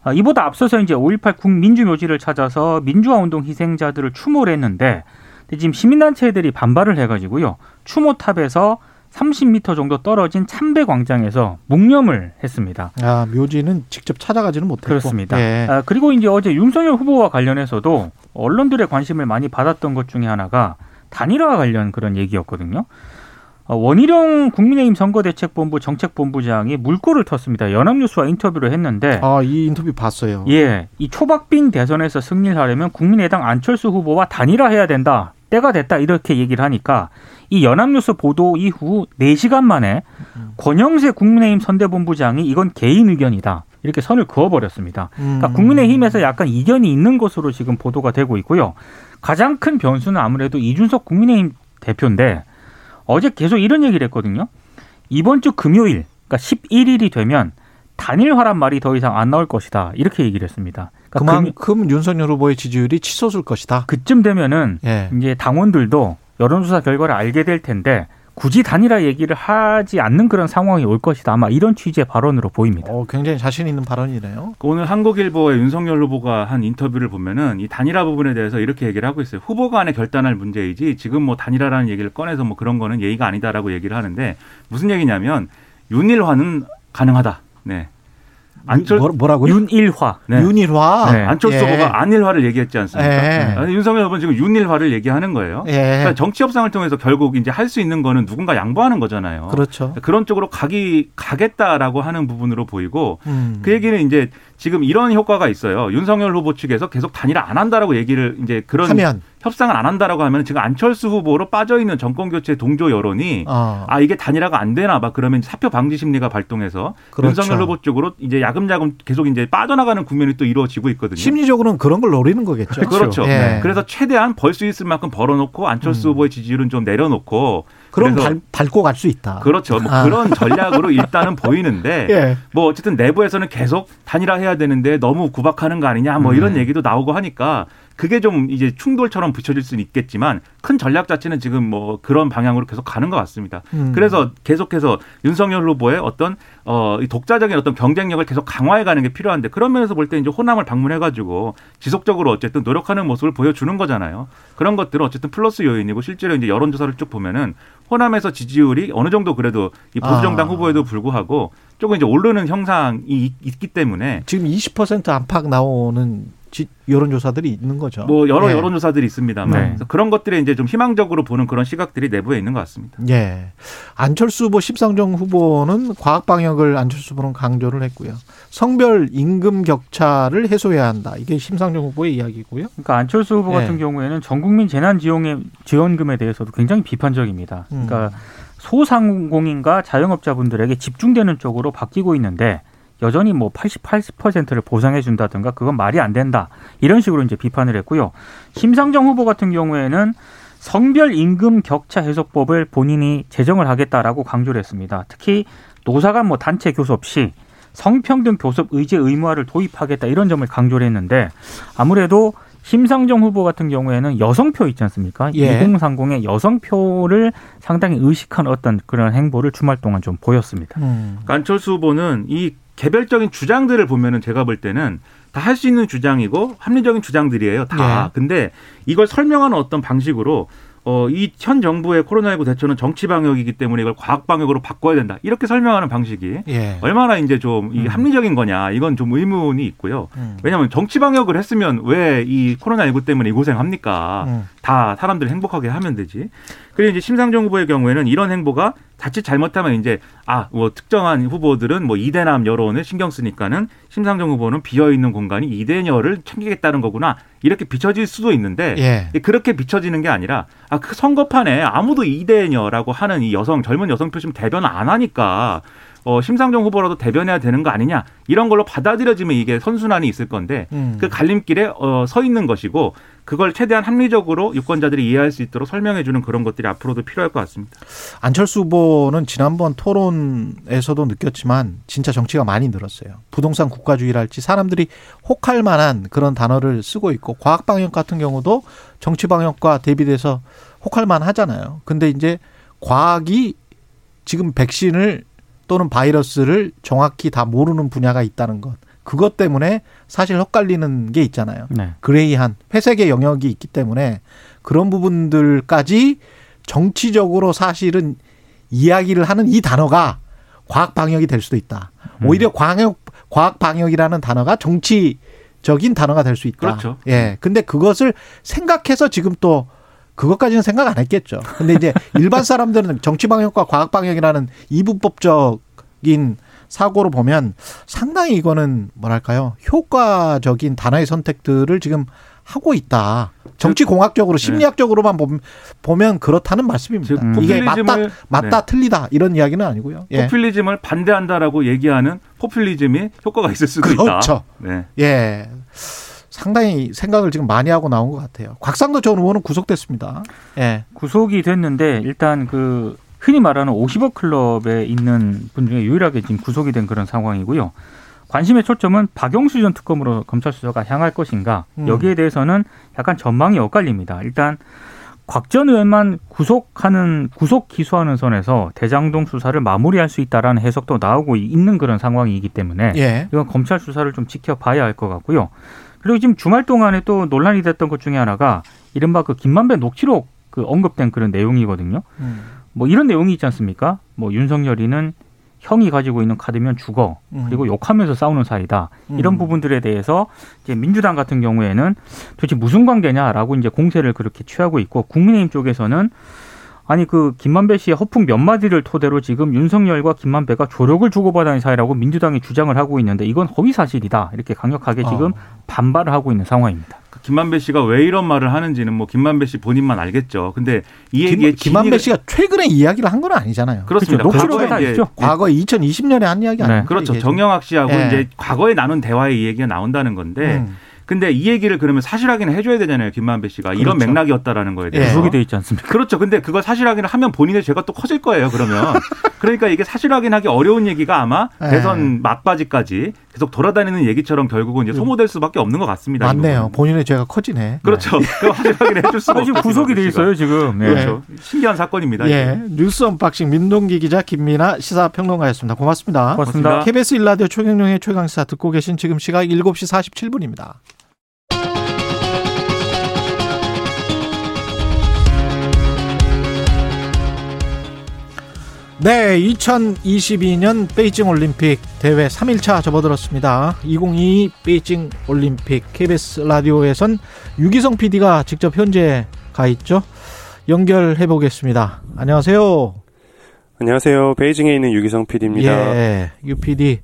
아, 이보다 앞서서 이제 5.18 국민주묘지를 찾아서 민주화 운동 희생자들을 추모를 했는데 지금 시민단체들이 반발을 해가지고요. 추모탑에서 30m 정도 떨어진 참배 광장에서 묵념을 했습니다. 아, 묘지는 직접 찾아가지는 못했고. 그렇습니다. 예. 아, 그리고 이제 어제 윤석열 후보와 관련해서도 언론들의 관심을 많이 받았던 것 중에 하나가 단일화 관련 그런 얘기였거든요. 어, 원희룡 국민의힘 선거대책본부 정책본부장이 물꼬를 텄습니다. 연합뉴스와 인터뷰를 했는데 아, 이 인터뷰 봤어요. 예, 이 초박빙 대선에서 승리를 하려면 국민의당 안철수 후보와 단일화해야 된다. 때가 됐다. 이렇게 얘기를 하니까 이 연합뉴스 보도 이후 4시간 만에 권영세 국민의힘 선대본부장이 이건 개인 의견이다. 이렇게 선을 그어버렸습니다. 그러니까 음. 국민의힘에서 약간 이견이 있는 것으로 지금 보도가 되고 있고요. 가장 큰 변수는 아무래도 이준석 국민의힘 대표인데 어제 계속 이런 얘기를 했거든요. 이번 주 금요일, 그러니까 11일이 되면 단일화란 말이 더 이상 안 나올 것이다. 이렇게 얘기를 했습니다. 그러니까 금- 그만큼 윤석열 후보의 지지율이 치솟을 것이다. 그쯤 되면은 예. 이제 당원들도 여론조사 결과를 알게 될 텐데 굳이 단일화 얘기를 하지 않는 그런 상황이 올 것이다. 아마 이런 취지의 발언으로 보입니다. 어, 굉장히 자신 있는 발언이네요. 오늘 한국일보의 윤석열 후보가 한 인터뷰를 보면은 이 단일화 부분에 대해서 이렇게 얘기를 하고 있어요. 후보 간에 결단할 문제이지 지금 뭐 단일화라는 얘기를 꺼내서 뭐 그런 거는 예의가 아니다라고 얘기를 하는데 무슨 얘기냐면 윤일화는 가능하다. 네. 안철 뭐, 뭐라고요? 윤일화. 네. 윤일화. 네. 안철수 예. 후보가 안일화를 얘기했지 않습니까? 예. 아니, 윤석열 후보는 지금 윤일화를 얘기하는 거예요. 예. 그러니까 정치 협상을 통해서 결국 이제 할 수 있는 거는 누군가 양보하는 거잖아요. 그렇죠. 그런 쪽으로 가기 가겠다라고 하는 부분으로 보이고 음. 그 얘기는 이제 지금 이런 효과가 있어요. 윤석열 후보 측에서 계속 단일화 안 한다라고 얘기를 이제 그런 하면 협상을 안 한다라고 하면 지금 안철수 후보로 빠져 있는 정권 교체 동조 여론이 어. 아 이게 단일화가 안 되나 봐 그러면 사표 방지 심리가 발동해서 그렇죠. 윤석열 후보 쪽으로 이제 야금야금 계속 이제 빠져나가는 국면이 또 이루어지고 있거든요. 심리적으로는 그런 걸 노리는 거겠죠. 그렇죠. 예. 그래서 최대한 벌 수 있을 만큼 벌어놓고 안철수 음. 후보의 지지율은 좀 내려놓고 그럼 발, 밟고 갈 수 있다. 그렇죠. 뭐 아. 그런 전략으로 일단은 보이는데 예. 뭐 어쨌든 내부에서는 계속 단일화해야 되는데 너무 구박하는 거 아니냐 뭐 음. 이런 얘기도 나오고 하니까 그게 좀 이제 충돌처럼 붙여질 수는 있겠지만 큰 전략 자체는 지금 뭐 그런 방향으로 계속 가는 것 같습니다. 음. 그래서 계속해서 윤석열 후보의 어떤 어, 이 독자적인 어떤 경쟁력을 계속 강화해 가는 게 필요한데 그런 면에서 볼 때 이제 호남을 방문해 가지고 지속적으로 어쨌든 노력하는 모습을 보여주는 거잖아요. 그런 것들은 어쨌든 플러스 요인이고 실제로 이제 여론조사를 쭉 보면은 호남에서 지지율이 어느 정도 그래도 이 보수정당 아. 후보에도 불구하고 조금 이제 오르는 형상이 있- 있기 때문에 지금 20% 안팎 나오는 지, 여론조사들이 있는 거죠. 뭐 여러 예. 여론조사들이 있습니다만 네. 그래서 그런 것들에 이제 좀 희망적으로 보는 그런 시각들이 내부에 있는 것 같습니다. 예. 안철수 후보, 심상정 후보는 과학 방역을 안철수 후보는 강조를 했고요. 성별 임금 격차를 해소해야 한다. 이게 심상정 후보의 이야기고요. 그러니까 안철수 후보 예. 같은 경우에는 전국민 재난지원에 지원금에 대해서도 굉장히 비판적입니다. 음. 그러니까 소상공인과 자영업자분들에게 집중되는 쪽으로 바뀌고 있는데 여전히 뭐 80, 80%를 보상해 준다든가 그건 말이 안 된다. 이런 식으로 이제 비판을 했고요. 심상정 후보 같은 경우에는 성별 임금 격차 해소법을 본인이 제정을 하겠다라고 강조를 했습니다. 특히 노사 간 뭐 단체 교섭 시 성평등 교섭 의제 의무화를 도입하겠다 이런 점을 강조를 했는데 아무래도 심상정 후보 같은 경우에는 여성표 있지 않습니까? 예. 2030의 여성표를 상당히 의식한 어떤 그런 행보를 주말 동안 좀 보였습니다. 음. 안철수 후보는 이 개별적인 주장들을 보면은 제가 볼 때는 다 할 수 있는 주장이고 합리적인 주장들이에요. 다. 예. 근데 이걸 설명하는 어떤 방식으로 어, 이 현 정부의 코로나19 대처는 정치 방역이기 때문에 이걸 과학 방역으로 바꿔야 된다. 이렇게 설명하는 방식이 예. 얼마나 이제 좀이 음. 합리적인 거냐. 이건 좀 의문이 있고요. 음. 왜냐하면 정치 방역을 했으면 왜 이 코로나19 때문에 이 고생합니까? 음. 다 사람들 행복하게 하면 되지. 그리고 이제 심상정 후보의 경우에는 이런 행보가 자칫 잘못하면 이제 아 뭐 특정한 후보들은 뭐 이대남 여론을 신경 쓰니까는 심상정 후보는 비어 있는 공간이 이대녀를 챙기겠다는 거구나 이렇게 비춰질 수도 있는데 예. 그렇게 비춰지는 게 아니라 아 그 선거판에 아무도 이대녀라고 하는 이 여성 젊은 여성 표심 대변 안 하니까 어 심상정 후보라도 대변해야 되는 거 아니냐 이런 걸로 받아들여지면 이게 선순환이 있을 건데 음. 그 갈림길에 어, 서 있는 것이고 그걸 최대한 합리적으로 유권자들이 이해할 수 있도록 설명해 주는 그런 것들이 앞으로도 필요할 것 같습니다. 안철수 후보는 지난번 토론에서도 느꼈지만 진짜 정치가 많이 늘었어요. 부동산 국가주의랄지 사람들이 혹할 만한 그런 단어를 쓰고 있고 과학 방역 같은 경우도 정치 방역과 대비돼서 혹할 만 하잖아요. 근데 이제 과학이 지금 백신을 또는 바이러스를 정확히 다 모르는 분야가 있다는 것. 그것 때문에 사실 헛갈리는 게 있잖아요. 네. 그레이한 회색의 영역이 있기 때문에 그런 부분들까지 정치적으로 사실은 이야기를 하는 이 단어가 과학 방역이 될 수도 있다. 음. 오히려 광역 과학 방역이라는 단어가 정치적인 단어가 될 수 있다. 그렇죠. 예. 근데 그것을 생각해서 지금 또 그것까지는 생각 안 했겠죠. 근데 이제 일반 사람들은 정치 방역과 과학 방역이라는 이분법적 인 사고로 보면 상당히 이거는 뭐랄까요 효과적인 단어의 선택들을 지금 하고 있다. 정치 공학적으로 심리학적으로만 보면, 보면 그렇다는 말씀입니다. 즉, 이게 맞다 맞다 네. 틀리다 이런 이야기는 아니고요. 예. 포퓰리즘을 반대한다라고 얘기하는 포퓰리즘이 효과가 있을 수도 그렇죠. 있다. 네. 예. 상당히 생각을 지금 많이 하고 나온 것 같아요. 곽상도 전 의원은 구속됐습니다. 예. 구속이 됐는데 일단 그 흔히 말하는 50억 클럽에 있는 분 중에 유일하게 지금 구속이 된 그런 상황이고요. 관심의 초점은 박영수 전 특검으로 검찰 수사가 향할 것인가 음. 여기에 대해서는 약간 전망이 엇갈립니다. 일단 곽 전 의원만 구속하는 구속 기소하는 선에서 대장동 수사를 마무리할 수 있다라는 해석도 나오고 있는 그런 상황이기 때문에 예. 이건 검찰 수사를 좀 지켜봐야 할 것 같고요. 그리고 지금 주말 동안에 또 논란이 됐던 것 중에 하나가 이른바 그 김만배 녹취록 그 언급된 그런 내용이거든요. 음. 뭐 이런 내용이 있지 않습니까? 뭐 윤석열이는 형이 가지고 있는 카드면 죽어. 음. 그리고 욕하면서 싸우는 사이다. 이런 음. 부분들에 대해서 이제 민주당 같은 경우에는 도대체 무슨 관계냐라고 이제 공세를 그렇게 취하고 있고 국민의힘 쪽에서는 아니 그 김만배 씨의 허풍 몇 마디를 토대로 지금 윤석열과 김만배가 조력을 주고받은 사이라고 민주당이 주장을 하고 있는데 이건 허위 사실이다. 이렇게 강력하게 지금 어. 반발을 하고 있는 상황입니다. 그 김만배 씨가 왜 이런 말을 하는지는 뭐 김만배 씨 본인만 알겠죠. 근데 이 얘기에 김, 김만배 진위가- 씨가 최근에 이야기를 한 건 아니잖아요. 그렇습니다. 그렇죠. 녹취록에 과거에 다 있죠. 과거 2020년에 한 이야기 네. 아니에요? 그렇죠. 정영학 씨하고 예. 이제 과거에 나눈 대화의 이 얘기가 나온다는 건데 음. 근데 이 얘기를 그러면 사실 확인을 해줘야 되잖아요. 김만배 씨가 이런 그렇죠. 맥락이었다라는 거에 예. 대해서. 구속이 돼 있지 않습니까? 그렇죠. 근데 그걸 사실 확인을 하면 본인의 죄가 또 커질 거예요. 그러면 그러니까 이게 사실 확인하기 어려운 얘기가 아마 예. 대선 막바지까지 계속 돌아다니는 얘기처럼 결국은 이제 소모될 수밖에 없는 것 같습니다. 이 맞네요. 본인의 죄가 커지네. 그렇죠. 그거 사실 확인을 해줄 수가 아, 지금. 구속이 돼. 있어요 지금. 네. 그렇죠. 신기한 사건입니다. 예. 뉴스 unboxing 민동기 기자 김민아 시사평론가였습니다. 고맙습니다. 고맙습니다. 고맙습니다. KBS 일라디오 최경영의 최강시사 듣고 계신 지금 시각 7시 47분입니다. 네, 2022년 베이징 올림픽 대회 3일차 접어들었습니다. 2022 베이징 올림픽 KBS 라디오에선 유기성 PD가 직접 현재 가 있죠. 연결해 보겠습니다. 안녕하세요. 안녕하세요. 베이징에 있는 유기성 PD입니다. 예, UPD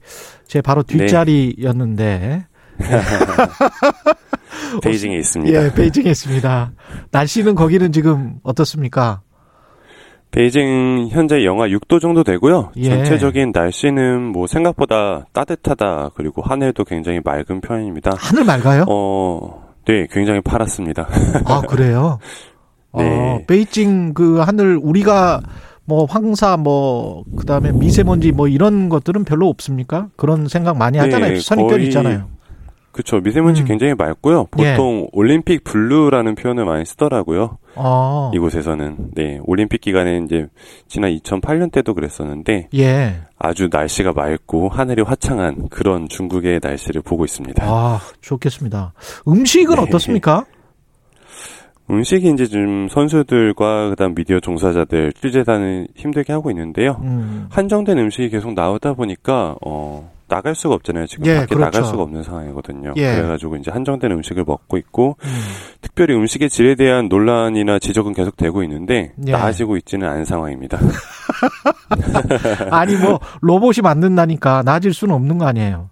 제 바로 뒷자리였는데 베이징에 있습니다. 예, 베이징에 있습니다. 날씨는 거기는 지금 어떻습니까? 베이징 현재 영하 6도 정도 되고요. 예. 전체적인 날씨는 뭐 생각보다 따뜻하다. 그리고 하늘도 굉장히 맑은 편입니다. 하늘 맑아요? 어, 네, 굉장히 파랗습니다. 아 그래요? 어, 네. 베이징 그 하늘 우리가 뭐 황사 뭐 그다음에 미세먼지 뭐 이런 것들은 별로 없습니까? 그런 생각 많이 하잖아요. 네, 선입견 있잖아요. 그렇죠. 미세먼지 음. 굉장히 맑고요. 예. 보통 올림픽 블루라는 표현을 많이 쓰더라고요. 어. 이곳에서는. 네, 올림픽 기간에 이제 지난 2008년 때도 그랬었는데 예. 아주 날씨가 맑고 하늘이 화창한 그런 중국의 날씨를 보고 있습니다. 아, 좋겠습니다. 음식은 네. 어떻습니까? 음식이 이제 좀 선수들과 그다음 미디어 종사자들 취재단을 힘들게 하고 있는데요. 음. 한정된 음식이 계속 나오다 보니까 어 나갈 수가 없잖아요. 지금 예, 밖에 그렇죠. 나갈 수가 없는 상황이거든요. 예. 그래가지고 이제 한정된 음식을 먹고 있고 음. 특별히 음식의 질에 대한 논란이나 지적은 계속 되고 있는데 예. 나아지고 있지는 않은 상황입니다. 아니 뭐 로봇이 만든다니까 나아질 수는 없는 거 아니에요.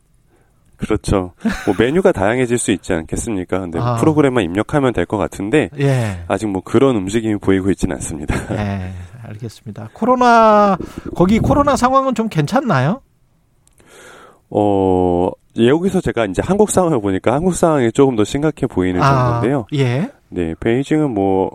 그렇죠. 뭐 메뉴가 다양해질 수 있지 않겠습니까? 근데 아. 프로그램만 입력하면 될 것 같은데 예. 아직 뭐 그런 움직임이 보이고 있지는 않습니다. 예. 알겠습니다. 코로나 거기 코로나 상황은 좀 괜찮나요? 어, 여기서 제가 이제 한국 상황을 보니까 한국 상황이 조금 더 심각해 보이는 정도인데요. 예. 네, 베이징은 뭐,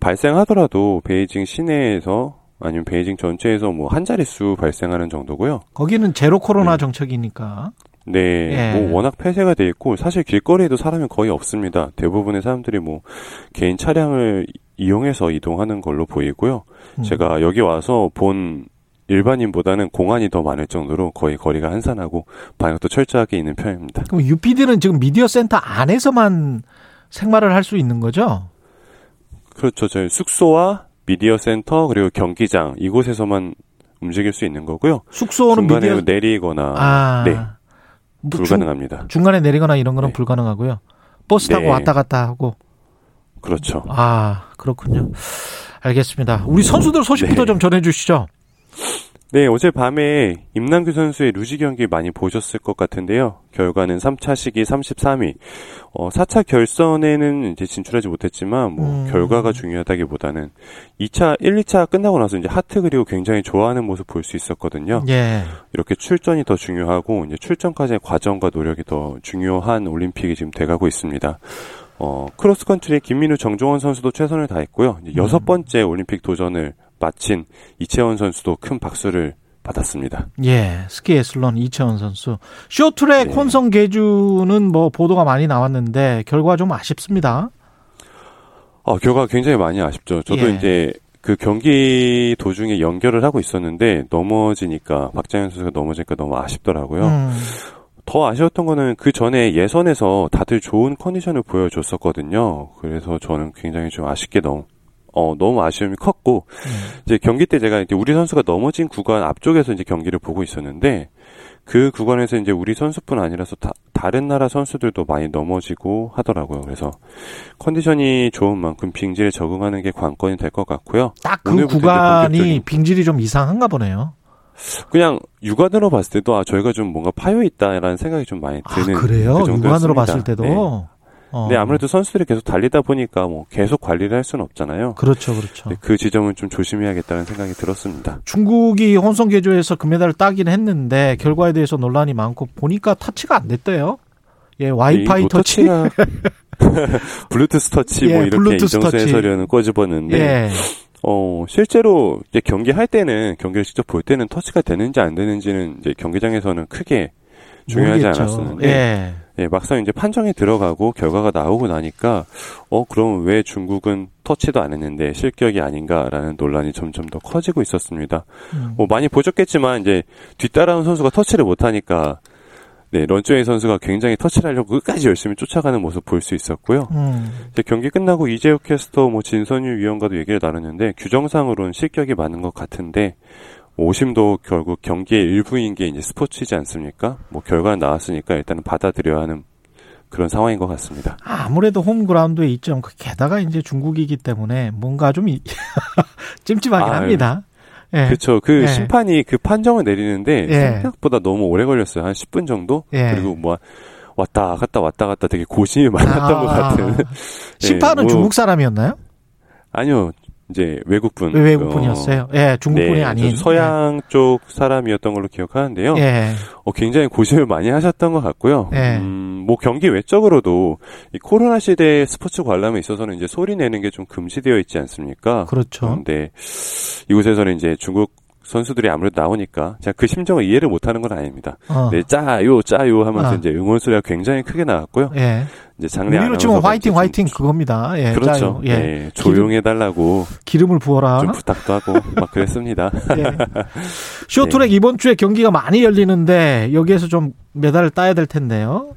발생하더라도 베이징 시내에서 아니면 베이징 전체에서 뭐 한 자릿수 발생하는 정도고요. 거기는 제로 코로나 네. 정책이니까. 네, 예. 뭐 워낙 폐쇄가 돼 있고 사실 길거리에도 사람이 거의 없습니다. 대부분의 사람들이 뭐 개인 차량을 이용해서 이동하는 걸로 보이고요. 음. 제가 여기 와서 본 일반인보다는 공안이 더 많을 정도로 거의 거리가 한산하고 방역도 철저하게 있는 편입니다. 그럼 UPD는 지금 미디어 센터 안에서만 생활을 할 수 있는 거죠? 그렇죠. 저희 숙소와 미디어 센터 그리고 경기장 이곳에서만 움직일 수 있는 거고요. 숙소는 중간에 미디어 내리거나 아, 네뭐 중- 불가능합니다. 중 간에 내리거나 이런 거는 네. 불가능하고요. 버스 타고 네. 왔다 갔다 하고. 그렇죠. 아, 그렇군요. 알겠습니다. 우리 선수들 소식부터 네. 좀 전해 주시죠. 네, 어제 밤에 임남규 선수의 루지 경기 많이 보셨을 것 같은데요. 결과는 3차 시기 33위. 어, 4차 결선에는 이제 진출하지 못했지만, 뭐, 음. 결과가 중요하다기보다는 2차, 1, 2차 끝나고 나서 이제 하트 그리고 굉장히 좋아하는 모습 볼 수 있었거든요. 예. 이렇게 출전이 더 중요하고, 이제 출전까지의 과정과 노력이 더 중요한 올림픽이 지금 돼가고 있습니다. 어, 크로스컨트리 김민우 정종원 선수도 최선을 다했고요. 여섯 음. 번째 올림픽 도전을 마친 이채원 선수도 큰 박수를 받았습니다. 예. skiathlon 이채원 선수. 쇼트랙 네. 혼성 계주는 뭐 보도가 많이 나왔는데 결과 좀 아쉽습니다. 어, 결과가 굉장히 많이 아쉽죠. 저도 예. 이제 그 경기 도중에 연결을 하고 있었는데 넘어지니까 박장현 선수가 넘어지니까 너무 아쉽더라고요. 음. 더 아쉬웠던 거는 그 전에 예선에서 다들 좋은 컨디션을 보여줬었거든요. 그래서 저는 굉장히 좀 아쉽게 너무 어 너무 아쉬움이 컸고 음. 이제 경기 때 제가 이제 우리 선수가 넘어진 구간 앞쪽에서 이제 경기를 보고 있었는데 그 구간에서 이제 우리 선수뿐 아니라서 다, 다른 나라 선수들도 많이 넘어지고 하더라고요. 그래서 컨디션이 좋은 만큼 빙질에 적응하는 게 관건이 될 것 같고요. 딱 그 구간이 빙질이 좀 이상한가 보네요. 그냥 육안으로 봤을 때도 아 저희가 좀 뭔가 파여 있다라는 생각이 좀 많이 아, 드는 그래요? 그 육안으로. 봤을 때도. 네. 어. 네, 아무래도 선수들이 계속 달리다 보니까 뭐 계속 관리를 할 수는 없잖아요. 그렇죠, 그렇죠. 네, 그 지점은 좀 조심해야겠다는 생각이 들었습니다. 중국이 혼성 계조에서 금메달을 따긴 했는데 결과에 대해서 논란이 많고 보니까 터치가 안 됐대요. 예, 와이파이 이 터치. 블루투스 터치 예, 뭐 이렇게 블루투스 이정수. 해설위원은 꼬집었는데 예. 어 실제로 이제 경기할 때는 경기를 직접 볼 때는 터치가 되는지 안 되는지는 이제 경기장에서는 크게 중요하지 모르겠죠. 않았었는데 예. 예, 막상 이제 판정이 들어가고 결과가 나오고 나니까 어 그럼 왜 중국은 터치도 안 했는데 실격이 아닌가라는 논란이 점점 더 커지고 있었습니다. 음. 뭐 많이 보셨겠지만 이제 뒤따라온 선수가 터치를 못 하니까 네, 런웨이 선수가 굉장히 터치를 하려고 끝까지 열심히 쫓아가는 모습 볼 수 있었고요. 음. 이제 경기 끝나고 이재욱 캐스터, 뭐 진선유 위원과도 얘기를 나눴는데 규정상으로는 실격이 많은 것 같은데 오심도 결국 경기의 일부인 게 이제 스포츠이지 않습니까? 뭐 결과는 나왔으니까 일단은 받아들여야 하는 그런 상황인 것 같습니다. 아무래도 홈그라운드에 있지 않고 게다가 이제 중국이기 때문에 뭔가 좀 이- 찜찜하긴 아유. 합니다. 예. 그렇죠. 그 네. 심판이 그 판정을 내리는데 예. 생각보다 너무 오래 걸렸어요. 한 10분 정도. 예. 그리고 뭐 왔다 갔다 왔다 갔다 되게 고심이 많았던 것 같은. 심판은 뭐- 중국 사람이었나요? 아니요. 이제 외국분. 외국분이었어요. 예, 중국분이 네, 아닌. 저 서양 쪽 사람이었던 걸로 기억하는데요. 예. 어, 굉장히 고심을 많이 하셨던 것 같고요. 예. 음, 뭐 경기 외적으로도 이 코로나 시대 스포츠 관람에 있어서는 이제 소리 내는 게 좀 금지되어 있지 않습니까? 그렇죠. 그런데 이곳에서는 이제 중국 선수들이 아무래도 나오니까 제가 그 심정을 이해를 못하는 건 아닙니다. 어. 네, 짜요, 짜요 하면서 아. 이제 응원 소리가 굉장히 크게 나왔고요. 예. 이제 장례 우리로 치면 화이팅 화이팅 그겁니다. 예. 그렇죠. 짜요. 예. 네, 조용해 달라고 기름을 부어라. 좀 부탁도 하고 막 그랬습니다. 예. 쇼트랙 이번 주에 경기가 많이 열리는데 여기에서 좀 메달을 따야 될 텐데요.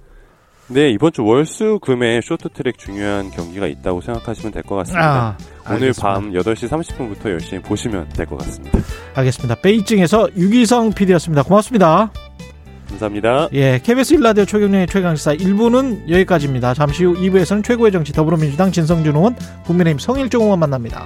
네, 이번 주 월수 금에 쇼트트랙 중요한 경기가 있다고 생각하시면 될 것 같습니다. 아, 오늘. 밤 8시 30분부터 열심히 보시면 될 것 같습니다. 알겠습니다. 베이징에서 유기성 PD였습니다. 고맙습니다. 감사합니다. 예, KBS 1라디오 최경련의 최강시사 1부는 여기까지입니다. 잠시 후 2부에서는 최고의 정치 더불어민주당 진성준 의원, 국민의힘 성일종 의원 만납니다.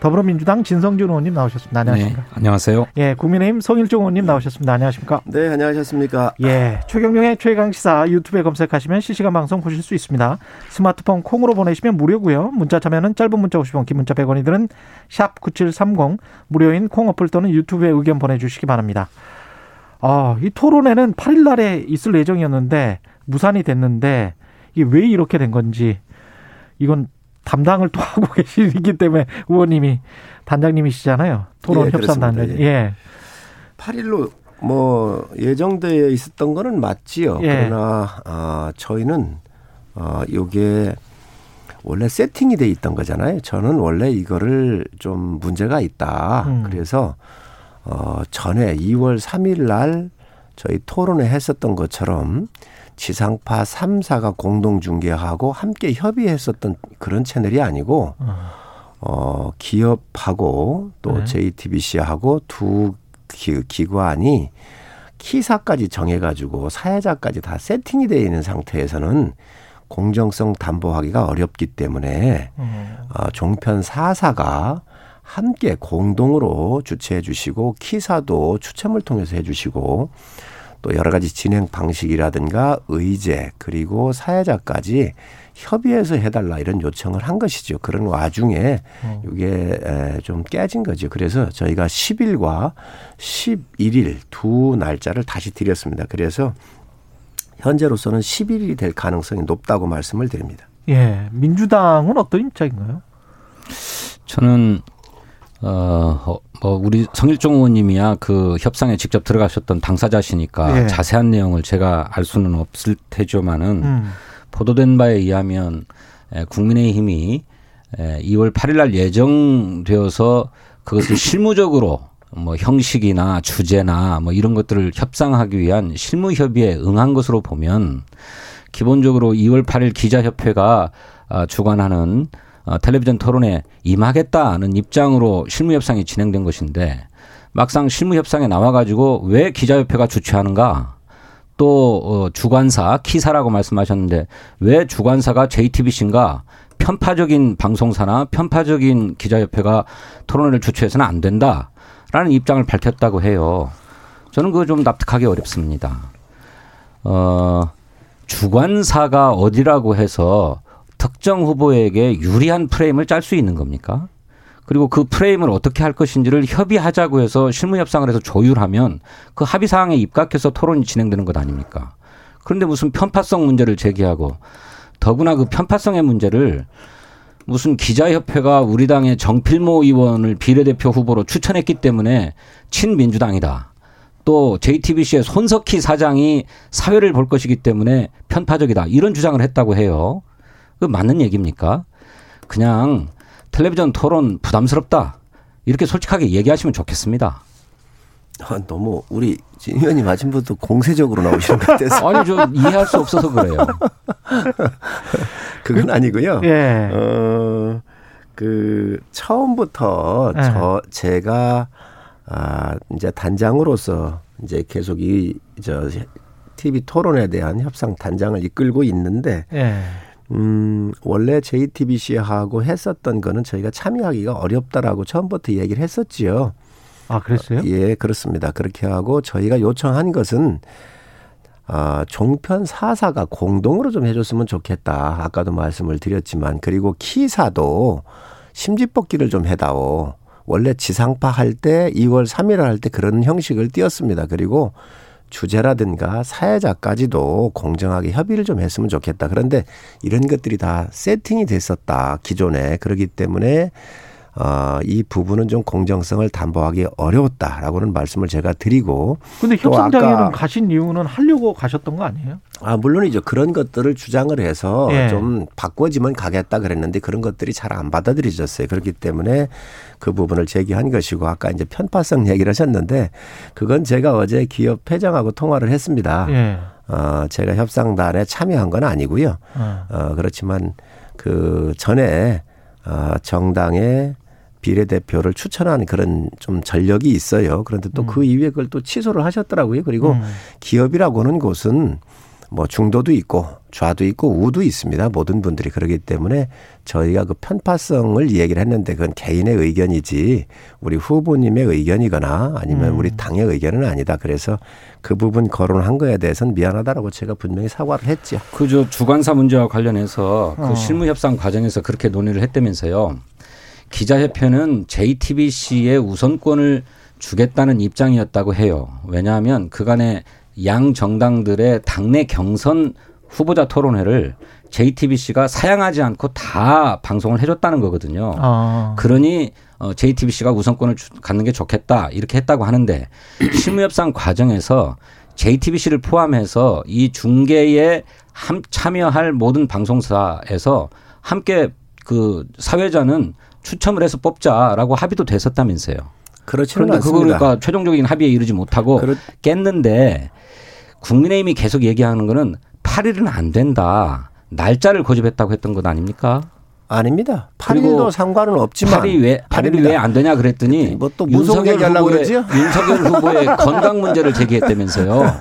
더불어민주당 진성준 의원님 나오셨습니다. 안녕하십니까? 네, 안녕하세요. 예, 국민의힘 송일종 의원님 나오셨습니다. 안녕하십니까? 네, 안녕하셨습니까? 예, 최경영의 최강 시사 유튜브에 검색하시면 실시간 방송 보실 수 있습니다. 스마트폰 콩으로 보내시면 무료고요. 문자 참여는 짧은 문자 50원, 긴 문자 100원이 드는 샵 9730 무료인 콩 어플 또는 유튜브에 의견 보내주시기 바랍니다. 아, 이 토론회는 8일 날에 있을 예정이었는데 무산이 됐는데 이게 왜 이렇게 된 건지 이건 담당을 또 하고 계시기 때문에 의원님이 단장님이시잖아요. 토론 예, 협상. 단장. 예. 8일로 뭐 예정되어 있었던 거는 맞지요. 예. 그러나 아, 저희는 어 요게 원래 세팅이 돼 있던 거잖아요. 저는 원래 이거를 좀 문제가 있다. 음. 그래서 어 전에 2월 3일 날 저희 토론회 했었던 것처럼 지상파 3사가 공동 중계하고 함께 협의했었던 그런 채널이 아니고 어, 기업하고 또 네. JTBC하고 두 기, 기관이 키사까지 정해가지고 사회자까지 다 세팅이 되어 있는 상태에서는 공정성 담보하기가 어렵기 때문에 음. 어, 종편 4사가 함께 공동으로 주최해 주시고 키사도 추첨을 통해서 해 주시고 또 여러 가지 진행 방식이라든가 의제 그리고 사회자까지 협의해서 해달라 이런 요청을 한 것이죠. 그런 와중에 어. 이게 에, 좀 깨진 거죠. 그래서 저희가 10일과 11일 두 날짜를 다시 드렸습니다. 그래서 현재로서는 11일이 될 가능성이 높다고 말씀을 드립니다. 예. 민주당은 어떤 입장인가요? 저는 어, 어, 뭐 우리 성일종 의원님이야 그 협상에 직접 들어가셨던 당사자시니까 예. 자세한 내용을 제가 알 수는 없을 테지만은 음. 보도된 바에 의하면 에, 국민의힘이 에, 2월 8일 날 예정되어서 그것을 실무적으로 뭐 형식이나 주제나 뭐 이런 것들을 협상하기 위한 실무 협의에 응한 것으로 보면 기본적으로 2월 8일 기자협회가 아, 주관하는 어, 텔레비전 토론에 임하겠다는 입장으로 실무 협상이 진행된 것인데 막상 실무 협상에 나와 가지고 왜 기자협회가 주최하는가 또 어, 주관사 키사라고 말씀하셨는데 왜 주관사가 JTBC인가 편파적인 방송사나 편파적인 기자협회가 토론회를 주최해서는 안 된다라는 입장을 밝혔다고 해요. 저는 그거 좀 납득하기 어렵습니다. 어, 주관사가 어디라고 해서 특정 후보에게 유리한 프레임을 짤 수 있는 겁니까? 그리고 그 프레임을 어떻게 할 것인지를 협의하자고 해서 실무 협상을 해서 조율하면 그 합의 사항에 입각해서 토론이 진행되는 것 아닙니까? 그런데 무슨 편파성 문제를 제기하고 더구나 그 편파성의 문제를 무슨 기자협회가 우리 당의 정필모 의원을 비례대표 후보로 추천했기 때문에 친민주당이다. 또 JTBC의 손석희 사장이 사회를 볼 것이기 때문에 편파적이다. 이런 주장을 했다고 해요. 그 맞는 얘기입니까? 그냥 텔레비전 토론 부담스럽다. 이렇게 솔직하게 얘기하시면 좋겠습니다. 아, 너무 우리 진 의원님 아침부터 공세적으로 나오시는 것 같아서 아니, 저 이해할 수 없어서 그래요. 그건 아니고요. 예. 어, 그 처음부터 예. 저 제가 아 이제 단장으로서 이제 계속 이 저 TV 토론에 대한 협상 단장을 이끌고 있는데 예. 음 원래 JTBC하고 했었던 거는 저희가 참여하기가 어렵다라고 처음부터 얘기를 했었지요. 아, 그랬어요? 예, 그렇습니다. 그렇게 하고 저희가 요청한 것은 아, 종편 사사가 공동으로 좀 해줬으면 좋겠다. 아까도 말씀을 드렸지만 그리고 키사도 심지뽑기를 좀 해다오. 원래 지상파 할 때 2월 3일 할 때 그런 형식을 띄었습니다. 그리고 주제라든가 사회자까지도 공정하게 협의를 좀 했으면 좋겠다. 그런데 이런 것들이 다 세팅이 됐었다. 기존에. 그렇기 때문에 어, 이 부분은 좀 공정성을 담보하기 어려웠다라고는 말씀을 제가 드리고 근데 또 협상장에는 가신 이유는 하려고 가셨던 거 아니에요? 아 물론이죠 그런 것들을 주장을 해서 예. 좀 바꿔지면 가겠다 그랬는데 그런 것들이 잘 안 받아들여졌어요 그렇기 때문에 그 부분을 제기한 것이고 아까 이제 편파성 얘기를 하셨는데 그건 제가 어제 기업 회장하고 통화를 했습니다 예. 어 제가 협상단에 참여한 건 아니고요 어. 어 그렇지만 그 전에 어 정당의 비례대표를 추천한 그런 좀 전력이 있어요. 그런데 또그 이후에 그걸 또 취소를 하셨더라고요. 그리고 음. 기업이라고 하는 곳은 뭐 중도도 있고 좌도 있고 우도 있습니다. 모든 분들이 그러기 때문에 저희가 그 편파성을 얘기를 했는데 그건 개인의 의견이지 우리 후보님의 의견이거나 아니면 음. 우리 당의 의견은 아니다. 그래서 그 부분 거론한 거에 대해서는 미안하다라고 제가 분명히 사과를 했죠. 그저 주관사 문제와 관련해서 어. 그 실무 협상 과정에서 그렇게 논의를 했다면서요. 기자협회는 JTBC의 우선권을 주겠다는 입장이었다고 해요. 왜냐하면 그간의 양 정당들의 당내 경선 후보자 토론회를 JTBC가 사양하지 않고 다 방송을 해줬다는 거거든요. 아. 그러니 어, JTBC가 우선권을 주- 갖는 게 좋겠다 이렇게 했다고 하는데 실무협상 과정에서 JTBC를 포함해서 이 중계에 함, 참여할 모든 방송사에서 함께 그 사회자는 추첨을 해서 뽑자라고 합의도 됐었다면서요. 그렇지는 그런데 그거 않습니다. 그러니까 최종적인 합의에 이르지 못하고 그렇- 깼는데 국민의힘이 계속 얘기하는 거는 8일은 안 된다. 날짜를 고집했다고 했던 것 아닙니까? 아닙니다. 그리고 8일도 상관은 없지만 8일 왜 8일이 아닙니다. 왜안 되냐 그랬더니 뭐또 윤석열 후보의? 윤석열 후보의 건강 문제를 제기했다면서요.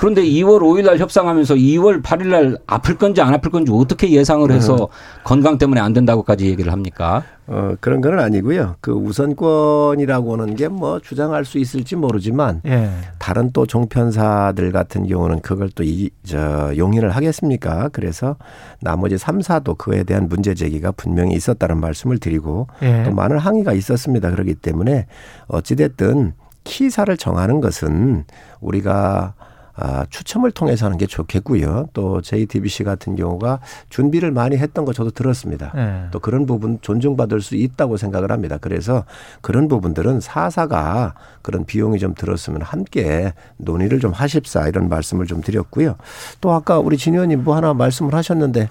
그런데 2월 5일 날 협상하면서 2월 8일 날 아플 건지 안 아플 건지 어떻게 예상을 해서 건강 때문에 안 된다고까지 얘기를 합니까? 어, 그런 건 아니고요. 그 우선권이라고 하는 게 뭐 주장할 수 있을지 모르지만 예. 다른 또 종편사들 같은 경우는 그걸 또 이, 저, 용인을 하겠습니까? 그래서 나머지 3사도 그에 대한 문제 제기가 분명히 있었다는 말씀을 드리고 예. 또 많은 항의가 있었습니다. 그렇기 때문에 어찌됐든 키사를 정하는 것은 우리가 아, 추첨을 통해서 하는 게 좋겠고요. 또 JTBC 같은 경우가 준비를 많이 했던 거 저도 들었습니다. 예. 또 그런 부분 존중받을 수 있다고 생각을 합니다. 그래서 그런 부분들은 사사가 그런 비용이 좀 들었으면 함께 논의를 좀 하십사 이런 말씀을 좀 드렸고요. 또 아까 우리 진 의원님 뭐 하나 말씀을 하셨는데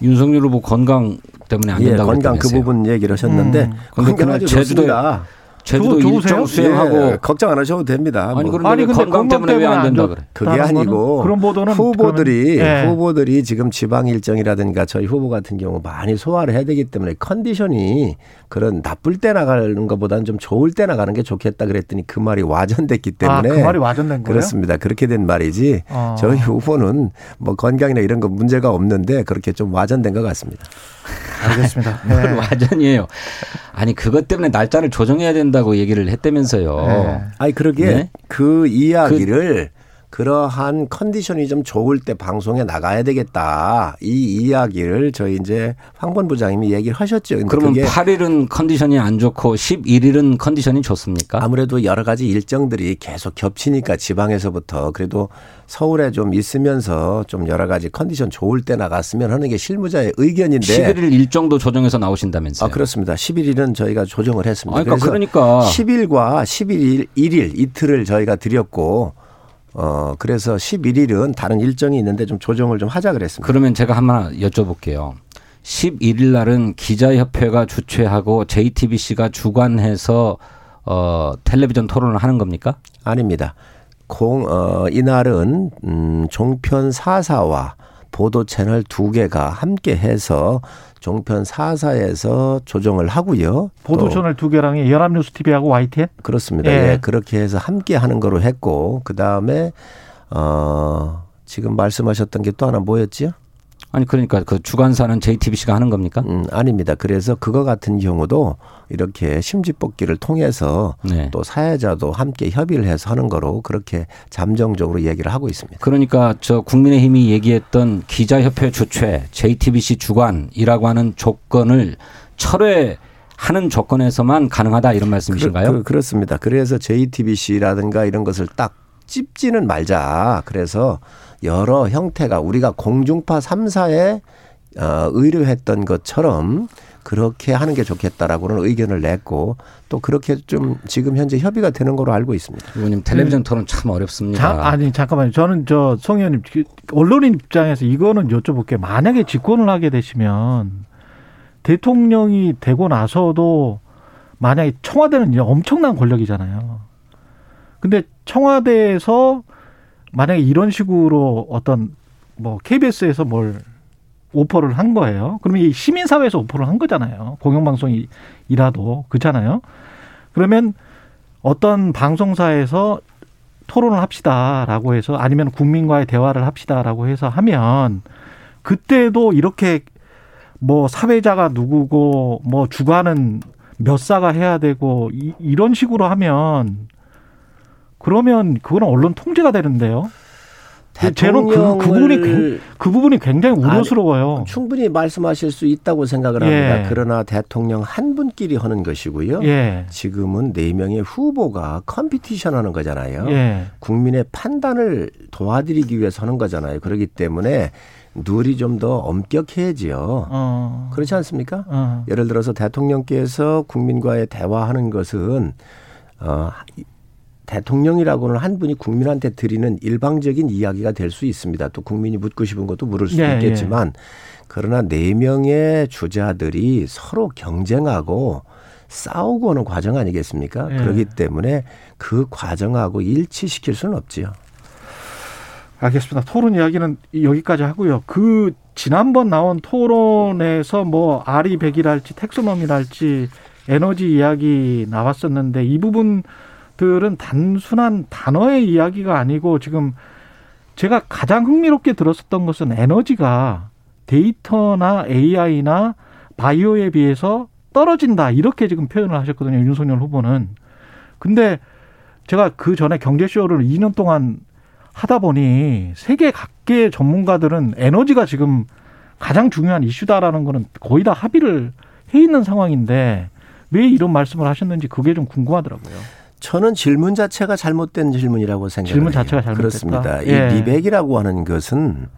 윤석열 후보 건강 때문에 안 예, 된다고 건강 그. 부분 얘기를 하셨는데 음. 건강 아주 좋습니다. 제주도 좋으세요? 일정 수행하고 예, 걱정 안 하셔도 됩니다. 아니 뭐. 그런데, 근데 건강 때문에 왜 안 된다 그래? 그게? 아니고 그런 보도는 후보들이 그러면- 예. 후보들이 지금 지방 일정이라든가 저희 후보 같은 경우 많이 소화를 해야 되기 때문에 컨디션이 그런 나쁠 때 나가는 것보다는 좀 좋을 때 나가는 게 좋겠다 그랬더니 그 말이 와전됐기 아, 때문에 그 말이 와전된 거예요? 그렇습니다. 그렇게 된 말이지 어. 저희 후보는 뭐 건강이나 이런 거 문제가 없는데 그렇게 좀 와전된 것 같습니다. 알겠습니다. 네. 와전이에요. 아니 그것 때문에 날짜를 조정해야 된다고 얘기를 했다면서요. 네. 아니 그러게 네? 그 이야기를 그러한 컨디션이 좀 좋을 때 방송에 나가야 되겠다. 이 이야기를 저희 이제 황본 부장님이 얘기를 하셨죠. 그러면 그게 8일은 컨디션이 안 좋고 11일은 컨디션이 좋습니까? 아무래도 여러 가지 일정들이 계속 겹치니까 지방에서부터 그래도 서울에 좀 있으면서 좀 여러 가지 컨디션 좋을 때 나갔으면 하는 게 실무자의 의견인데 11일 일정도 조정해서 나오신다면서요. 아 그렇습니다. 11일은 저희가 조정을 했습니다. 아니, 그러니까 그러니까 10일과 11일, 1일 이틀을 저희가 드렸고 어 그래서 11일은 다른 일정이 있는데 좀 조정을 좀 하자 그랬습니다. 그러면 제가 하나 여쭤볼게요. 11일 날은 기자협회가 주최하고 JTBC가 주관해서 어, 텔레비전 토론을 하는 겁니까? 아닙니다. 공, 어, 이날은, 음, 종편 4사와 보도 채널 두 개가 함께 해서 종편 4사에서 조정을 하고요. 보도 또 채널 두 개랑 연합뉴스 TV하고 YTN? 그렇습니다. 예. 예. 그렇게 해서 함께 하는 거로 했고, 그 다음에, 어, 지금 말씀하셨던 게 또 하나 뭐였지요? 아니 그러니까 그 주관사는 JTBC가 하는 겁니까? 음, 아닙니다. 그래서 그거 같은 경우도 이렇게 심지 뽑기를 통해서 네. 또 사회자도 함께 협의를 해서 하는 거로 그렇게 잠정적으로 얘기를 하고 있습니다. 그러니까 저 국민의힘이 얘기했던 기자협회 주최, JTBC 주관이라고 하는 조건을 철회 하는 조건에서만 가능하다 이런 말씀이신가요? 그, 렇습니다 그래서 JTBC라든가 이런 것을 딱 찝지는 말자. 그래서 여러 형태가 우리가 공중파 3사에 어, 의뢰했던 것처럼 그렇게 하는 게 좋겠다라고는 의견을 냈고 또 그렇게 좀 지금 현재 협의가 되는 걸로 알고 있습니다. 의원님 텔레비전 토론 참 어렵습니다. 자, 아니 잠깐만요. 저는 저 송 의원님 그 언론인 입장에서 이거는 여쭤볼게요. 만약에 집권을 하게 되시면 대통령이 되고 나서도 만약에 청와대는 엄청난 권력이잖아요. 근데 청와대에서 만약에 이런 식으로 어떤 뭐 KBS에서 뭘 오퍼를 한 거예요. 그러면 이 시민사회에서 오퍼를 한 거잖아요. 공영방송이라도 그렇잖아요. 그러면 어떤 방송사에서 토론을 합시다라고 해서 아니면 국민과의 대화를 합시다라고 해서 하면 그때도 이렇게 뭐 사회자가 누구고 뭐 주관은 몇 사가 해야 되고 이, 이런 식으로 하면 그러면 그거는 언론 통제가 되는데요. 저는 그, 그 부분이 굉- 그 부분이 굉장히 우려스러워요. 충분히 말씀하실 수 있다고 생각을 예. 합니다. 그러나 대통령 한 분끼리 하는 것이고요. 예. 지금은 네 명의 후보가 컴피티션 하는 거잖아요. 예. 국민의 판단을 도와드리기 위해서 하는 거잖아요. 그렇기 때문에 룰이 좀 더 엄격해지요. 어. 그렇지 않습니까? 어. 예를 들어서 대통령께서 국민과의 대화하는 것은 어, 대통령이라고는 한 분이 국민한테 드리는 일방적인 이야기가 될 수 있습니다. 또 국민이 묻고 싶은 것도 물을 수도 예, 있겠지만 그러나 네 명의 주자들이 서로 경쟁하고 싸우고 오는 과정 아니겠습니까? 예. 그렇기 때문에 그 과정하고 일치시킬 수는 없지요. 알겠습니다. 토론 이야기는 여기까지 하고요. 그 지난번 나온 토론에서 뭐 아리 백이랄지 텍소놈이랄지 에너지 이야기 나왔었는데 이 부분 들은 단순한 단어의 이야기가 아니고 지금 제가 가장 흥미롭게 들었었던 것은 에너지가 데이터나 AI나 바이오에 비해서 떨어진다 이렇게 지금 표현을 하셨거든요. 윤석열 후보는. 근데 제가 그 전에 경제쇼를 2년 동안 하다 보니 세계 각계 전문가들은 에너지가 지금 가장 중요한 이슈다라는 거는 거의 다 합의를 해 있는 상황인데 왜 이런 말씀을 하셨는지 그게 좀 궁금하더라고요. 저는 질문 자체가 잘못된 질문이라고 생각해요. 질문 자체가 잘못됐다. 그렇습니다. 예. 이 리백이라고 하는 것은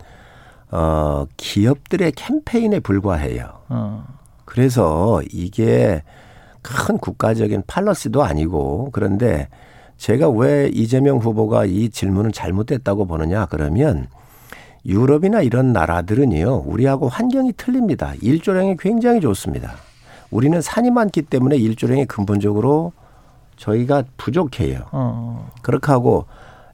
어, 기업들의 캠페인에 불과해요. 어. 그래서 이게 큰 국가적인 팔러스도 아니고 그런데 제가 왜 이재명 후보가 이 질문은 잘못됐다고 보느냐 그러면 유럽이나 이런 나라들은요 우리하고 환경이 틀립니다. 일조량이 굉장히 좋습니다. 우리는 산이 많기 때문에 일조량이 근본적으로 저희가 부족해요. 어. 그렇게 하고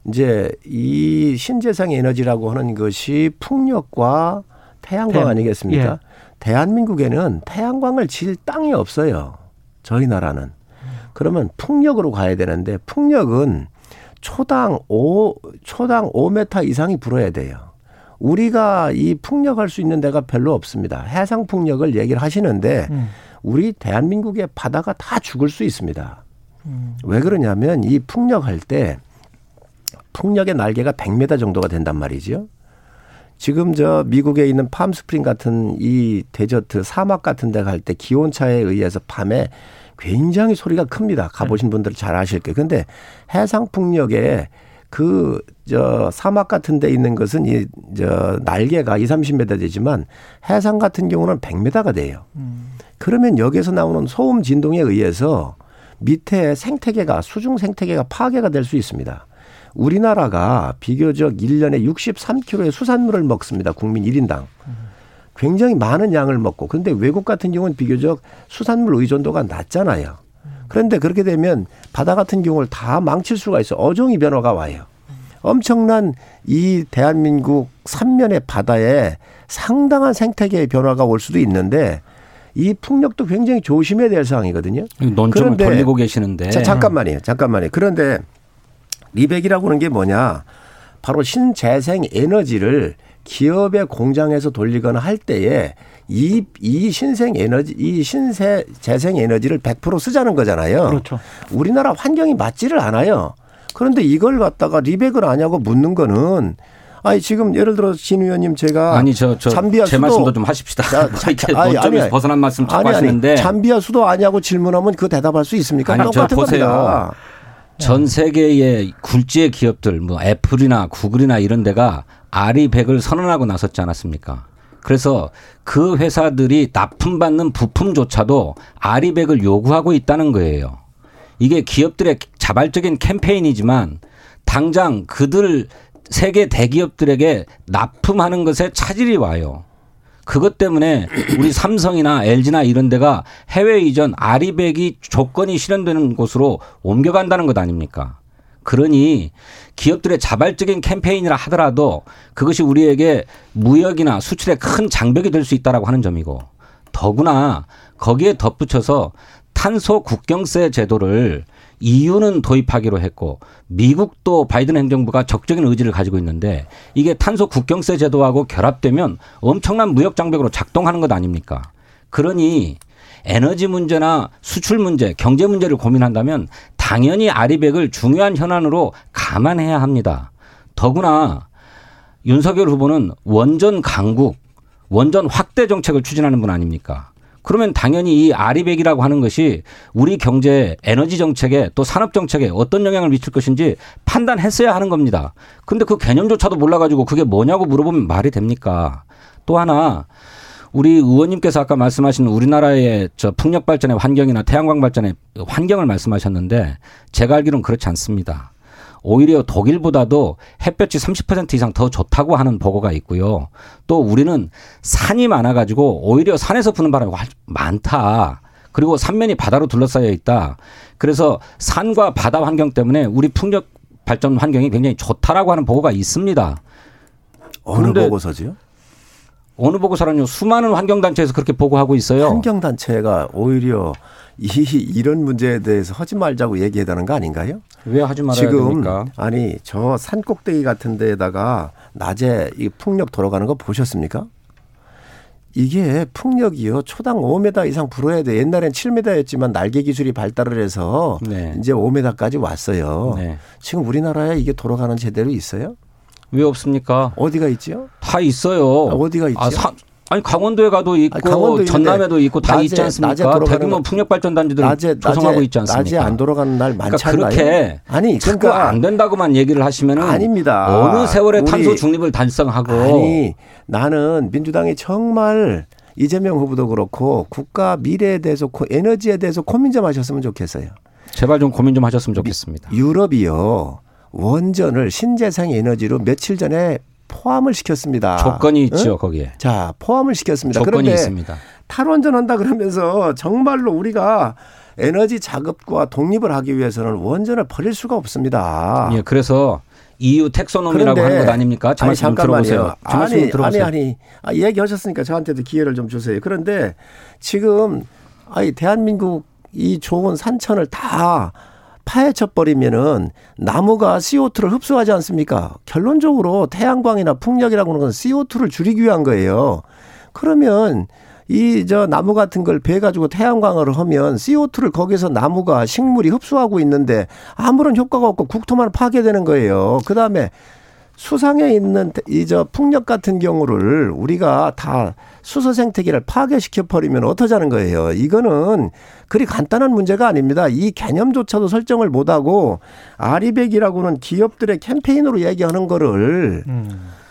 이제 이 신재생 에너지라고 하는 것이 풍력과 태양광 태양. 아니겠습니까? 예. 대한민국에는 태양광을 질 땅이 없어요. 저희 나라는. 그러면 풍력으로 가야 되는데 풍력은 초당 5 초당 5m 이상이 불어야 돼요. 우리가 이 풍력할 수 있는 데가 별로 없습니다. 해상 풍력을 얘기를 하시는데 음. 우리 대한민국의 바다가 다 죽을 수 있습니다. 음. 왜 그러냐면 이 풍력할 때 풍력의 날개가 100m 정도가 된단 말이죠. 지금 저 미국에 있는 팜스프링 같은 이 데저트 사막 같은 데 갈 때 기온차에 의해서 밤에 굉장히 소리가 큽니다. 가보신 분들 잘 아실 거예요. 근데 해상 풍력에 그 저 사막 같은 데 있는 것은 이 저 날개가 2, 30m 되지만 해상 같은 경우는 100m가 돼요. 그러면 여기에서 나오는 소음 진동에 의해서 밑에 생태계가 수중 생태계가 파괴가 될 수 있습니다. 우리나라가 비교적 1년에 63kg의 수산물을 먹습니다. 국민 1인당. 굉장히 많은 양을 먹고 그런데 외국 같은 경우는 비교적 수산물 의존도가 낮잖아요. 그런데 그렇게 되면 바다 같은 경우를 다 망칠 수가 있어. 어종이 변화가 와요. 엄청난 이 대한민국 삼면의 바다에 상당한 생태계의 변화가 올 수도 있는데 이 풍력도 굉장히 조심해야 될 상황이거든요. 논점을 그런데 돌리고 계시는데 자, 잠깐만요. 잠깐만요. 그런데 리백이라고 하는 게 뭐냐? 바로 신재생 에너지를 기업의 공장에서 돌리거나 할 때에 이, 이 신생 에너지, 이 신세 재생 에너지를 100% 쓰자는 거잖아요. 그렇죠. 우리나라 환경이 맞지를 않아요. 그런데 이걸 갖다가 리백을 하냐고 묻는 거는 아니 지금 예를 들어 신 의원님 제가 아니 저저제 잠비아 수도 말씀도 좀 하십시다. 자, 자, 이렇게 아니, 논점에서 아니, 벗어난 말씀 자꾸 아니, 아니, 하시는데 잠비아 수도 아니하고 질문하면 그 대답할 수 있습니까? 아니, 저 똑같은 보세요. 겁니다. 전 세계의 굴지의 기업들 뭐 애플이나 구글이나 이런 데가 아리 백을 선언하고 나섰지 않았습니까? 그래서 그 회사들이 납품받는 부품조차도 아리백을 요구하고 있다는 거예요. 이게 기업들의 자발적인 캠페인이지만 당장 그들 세계 대기업들에게 납품하는 것에 차질이 와요. 그것 때문에 우리 삼성이나 LG나 이런 데가 해외 이전 아리백이 조건이 실현되는 곳으로 옮겨간다는 것 아닙니까? 그러니 기업들의 자발적인 캠페인이라 하더라도 그것이 우리에게 무역이나 수출에 큰 장벽이 될 수 있다라고 하는 점이고 더구나 거기에 덧붙여서 탄소 국경세 제도를 EU는 도입하기로 했고 미국도 바이든 행정부가 적극적인 의지를 가지고 있는데 이게 탄소 국경세 제도하고 결합되면 엄청난 무역 장벽으로 작동하는 것 아닙니까? 그러니 에너지 문제나 수출 문제, 경제 문제를 고민한다면 당연히 아리백을 중요한 현안으로 감안해야 합니다. 더구나 윤석열 후보는 원전 강국, 원전 확대 정책을 추진하는 분 아닙니까? 그러면 당연히 이 아리백이라고 하는 것이 우리 경제, 에너지 정책에 또 산업 정책에 어떤 영향을 미칠 것인지 판단했어야 하는 겁니다. 근데 그 개념조차도 몰라가지고 그게 뭐냐고 물어보면 말이 됩니까? 또 하나 우리 의원님께서 아까 말씀하신 우리나라의 저 풍력 발전의 환경이나 태양광 발전의 환경을 말씀하셨는데 제가 알기로는 그렇지 않습니다. 오히려 독일보다도 햇볕이 30% 이상 더 좋다고 하는 보고가 있고요. 또 우리는 산이 많아가지고 오히려 산에서 부는 바람이 훨- 많다. 그리고 산면이 바다로 둘러싸여 있다. 그래서 산과 바다 환경 때문에 우리 풍력 발전 환경이 굉장히 좋다라고 하는 보고가 있습니다. 어느 보고서지요? 어느 보고서라뇨? 수많은 환경단체에서 그렇게 보고하고 있어요. 환경단체가 오히려 이 이런 문제에 대해서 하지 말자고 얘기해다는 거 아닌가요? 왜 하지 말아야 지금 됩니까? 아니 저 산 꼭대기 같은 데다가 낮에 이 풍력 돌아가는 거 보셨습니까? 이게 풍력이요 초당 5m 이상 불어야 돼. 옛날엔 7m였지만 날개 기술이 발달을 해서 네. 이제 5m까지 왔어요. 네. 지금 우리나라에 이게 돌아가는 제대로 있어요? 왜 없습니까? 어디가 있지요? 다 있어요. 아, 어디가 있죠? 아, 사- 아니 강원도에 가도 있고 아니, 강원도 전남에도 있고 다 낮에- 있지 않습니까? 대규모 거- 풍력 발전단지들 낮에 조성하고 낮에, 있지 않습니까? 낮에 안 돌아가는 날 많지 그러니까 않나요? 그렇게 아니 그러니까 안 된다고만 얘기를 하시면은 아닙니다. 어느 세월에 우리- 탄소 중립을 달성하고 아니 나는 민주당이 정말 이재명 후보도 그렇고 국가 미래에 대해서 고- 에너지에 대해서 고민 좀 하셨으면 좋겠어요. 제발 좀 고민 좀 하셨으면 좋겠습니다. 유럽이요 원전을 신재생 에너지로 며칠 전에 포함을 시켰습니다. 조건이 있죠 응? 거기에 자 포함을 시켰습니다. 조건이 그런데 있습니다. 탈원전 한다 그러면서 정말로 우리가 에너지 자급과 독립을 하기 위해서는 원전을 버릴 수가 없습니다. 예, 그래서 EU 텍소노미라고 하는 것 아닙니까? 제 아니, 말씀 좀 잠깐만요. 들어보세요. 제 말씀 좀 아니, 들어보세요. 아니, 아니. 아, 얘기하셨으니까 저한테도 기회를 좀 주세요. 그런데 지금, 아니, 대한민국 이 좋은 산천을 다 파헤쳐 버리면은 나무가 CO2를 흡수하지 않습니까? 결론적으로 태양광이나 풍력이라고 하는 건 CO2를 줄이기 위한 거예요. 그러면 이 저 나무 같은 걸 베 가지고 태양광을 하면 CO2를 거기서 나무가 식물이 흡수하고 있는데 아무런 효과가 없고 국토만 파괴되는 거예요. 그다음에 수상에 있는 이 저 풍력 같은 경우를 우리가 다 수소 생태계를 파괴시켜 버리면 어떠자는 거예요. 이거는 그리 간단한 문제가 아닙니다. 이 개념조차도 설정을 못 하고 아리백이라고는 기업들의 캠페인으로 얘기하는 거를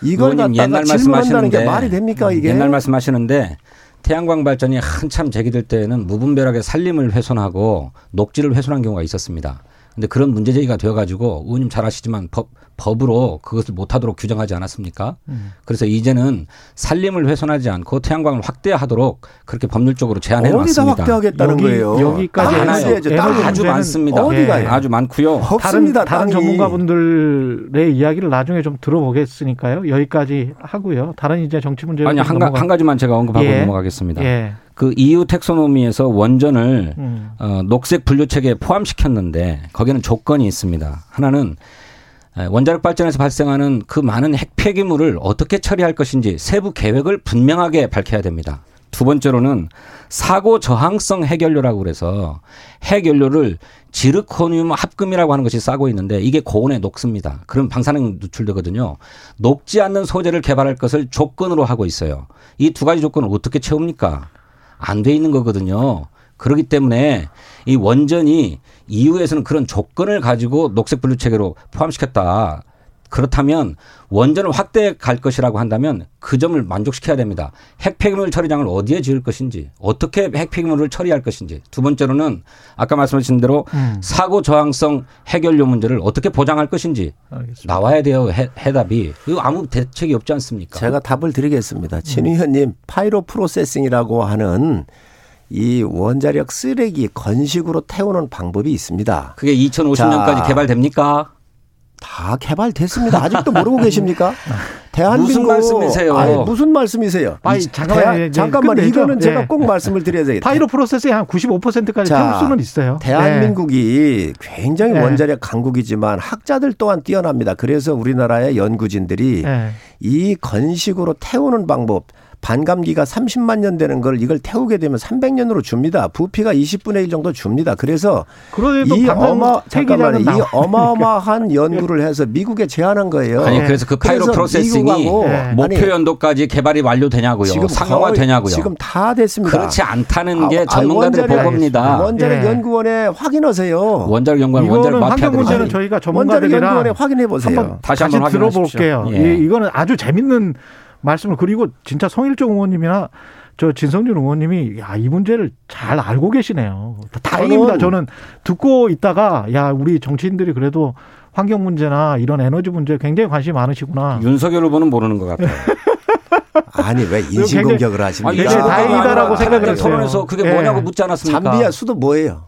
이걸 의원님 갖다가 옛날 질문한다는 게 말이 됩니까 이게? 옛날 말씀하시는데 태양광 발전이 한참 제기될 때에는 무분별하게 산림을 훼손하고 녹지를 훼손한 경우가 있었습니다. 근데 그런 문제 제기가 되어가지고 의원님 잘 아시지만 법, 법으로 그것을 못하도록 규정하지 않았습니까? 그래서 이제는 산림을 훼손하지 않고 태양광을 확대하도록 그렇게 법률적으로 제한해 어디다 놨습니다. 확대하겠다는 여기- 거예요? 여기까지. 에너지 땅을. 아주 많습니다. 어디가요? 아주 많고요. 다른 없습니다. 다른 땅이. 전문가분들의 이야기를 나중에 좀 들어보겠으니까요. 여기까지 하고요. 다른 이제 정치 문제로 아니 좀 한, 가, 넘어가- 한 가지만 제가 언급하고 예. 넘어가겠습니다. 예. 그 EU 텍소노미에서 원전을 음. 어, 녹색 분류 체계에 포함시켰는데 거기는 조건이 있습니다. 하나는 에, 원자력 발전에서 발생하는 그 많은 핵 폐기물을 어떻게 처리할 것인지 세부 계획을 분명하게 밝혀야 됩니다. 두 번째로는 사고 저항성 핵연료라고 그래서 핵연료를 지르코늄 합금이라고 하는 것이 싸고 있는데 이게 고온에 녹습니다. 그럼 방사능 누출되거든요. 녹지 않는 소재를 개발할 것을 조건으로 하고 있어요. 이 두 가지 조건을 어떻게 채웁니까? 안 돼 있는 거거든요. 그렇기 때문에 이 원전이 EU에서는 그런 조건을 가지고 녹색 분류 체계로 포함시켰다. 그렇다면 원전을 확대해 갈 것이라고 한다면 그 점을 만족시켜야 됩니다. 핵폐기물 처리장을 어디에 지을 것인지, 어떻게 핵폐기물을 처리할 것인지. 두 번째로는 아까 말씀하신 대로 음. 사고 저항성 핵연료 문제를 어떻게 보장할 것인지 알겠습니다. 나와야 돼요. 해, 해답이. 이거 아무 대책이 없지 않습니까? 제가 답을 드리겠습니다. 진 의원님 pyro processing이라고 하는 이 원자력 쓰레기 건식으로 태우는 방법이 있습니다. 그게 2050년까지 자. 개발됩니까? 다 개발됐습니다. 아직도 모르고 계십니까? 대한민국 무슨 말씀이세요? 아니, 무슨 말씀이세요? 아니, 이 잠깐만요. 대한- 예, 예, 잠깐만. 이거는 제가 예. 꼭 말씀을 드려야 되겠다. 파이로 프로세스에 한 95%까지 자, 태울 수는 있어요. 대한민국이 굉장히 네. 원자력 강국이지만 학자들 또한 뛰어납니다. 그래서 우리나라의 연구진들이. 이 건식으로 태우는 방법 반감기가 30만 년 되는 걸 이걸 태우게 되면 300년으로 줍니다. 부피가 20분의 1 정도 줍니다. 그래서 이 어마 잠깐만 이. 어마어마한 연구를 해서 미국에 제안한 거예요. 아니 네. 그래서 그 파이로 프로세싱이 네. 목표 연도까지 개발이 완료되냐고요. 상용화 거의 되냐고요. 지금 다 됐습니다. 그렇지 않다는 아, 게 아, 전문가들의 원자력- 보고입니다. 원자력 예. 연구원에 확인하세요. 원자력 연구원 원자력 환경 문제는 저희가 원자력 연구원에 전문가들이랑 확인해 보세요. 다시 한번 확인하십시오. 들어볼게요. 예. 이- 이거는 아주 재밌는 말씀을 그리고 진짜 송일종 의원님이나 저 진성준 의원님이 야 이 문제를 잘 알고 계시네요. 다행입니다. 저는- 듣고 있다가 야 우리 정치인들이 그래도 환경 문제나 이런 에너지 문제에 굉장히 관심이 많으시구나. 윤석열 후보는 모르는 것 같아요. 아니 왜 인신 공격을 하십니까? 이게 다행이다라고 생각을 했어요. 토론에서 그게 예. 뭐냐고 묻지 않았습니까? 잠비아 수도 뭐예요?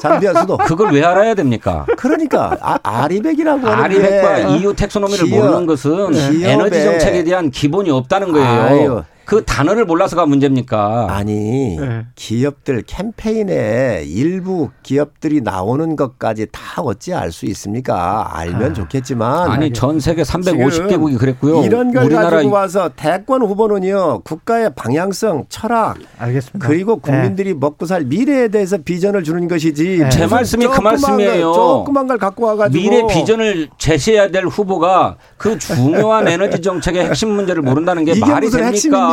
잠비아 수도. 그걸 왜 알아야 됩니까? 그러니까 아, 아리백이라고 하는 아리백과 게 EU 텍소노미를 기업- 모르는 것은 기업의- 에너지 정책에 대한 기본이 없다는 거예요. 아유. 그 단어를 몰라서가 문제입니까? 아니 네. 기업들 캠페인에 일부 기업들이 나오는 것까지 다 어찌 알 수 있습니까? 알면 좋겠지만 아니 전 세계 지금 350개국이 그랬고요. 이런 걸 우리나라 가지고 와서 대권 후보는요 국가의 방향성, 철학 알겠습니다. 그리고 예. 국민들이 먹고 살 미래에 대해서 비전을 주는 것이지. 네. 제 말씀이 그 말씀이에요. 걸, 조그만 걸 갖고 와가지고 미래 비전을 제시해야 될 후보가 그 중요한 에너지 정책의 핵심 문제를 모른다는 게 말이 됩니까?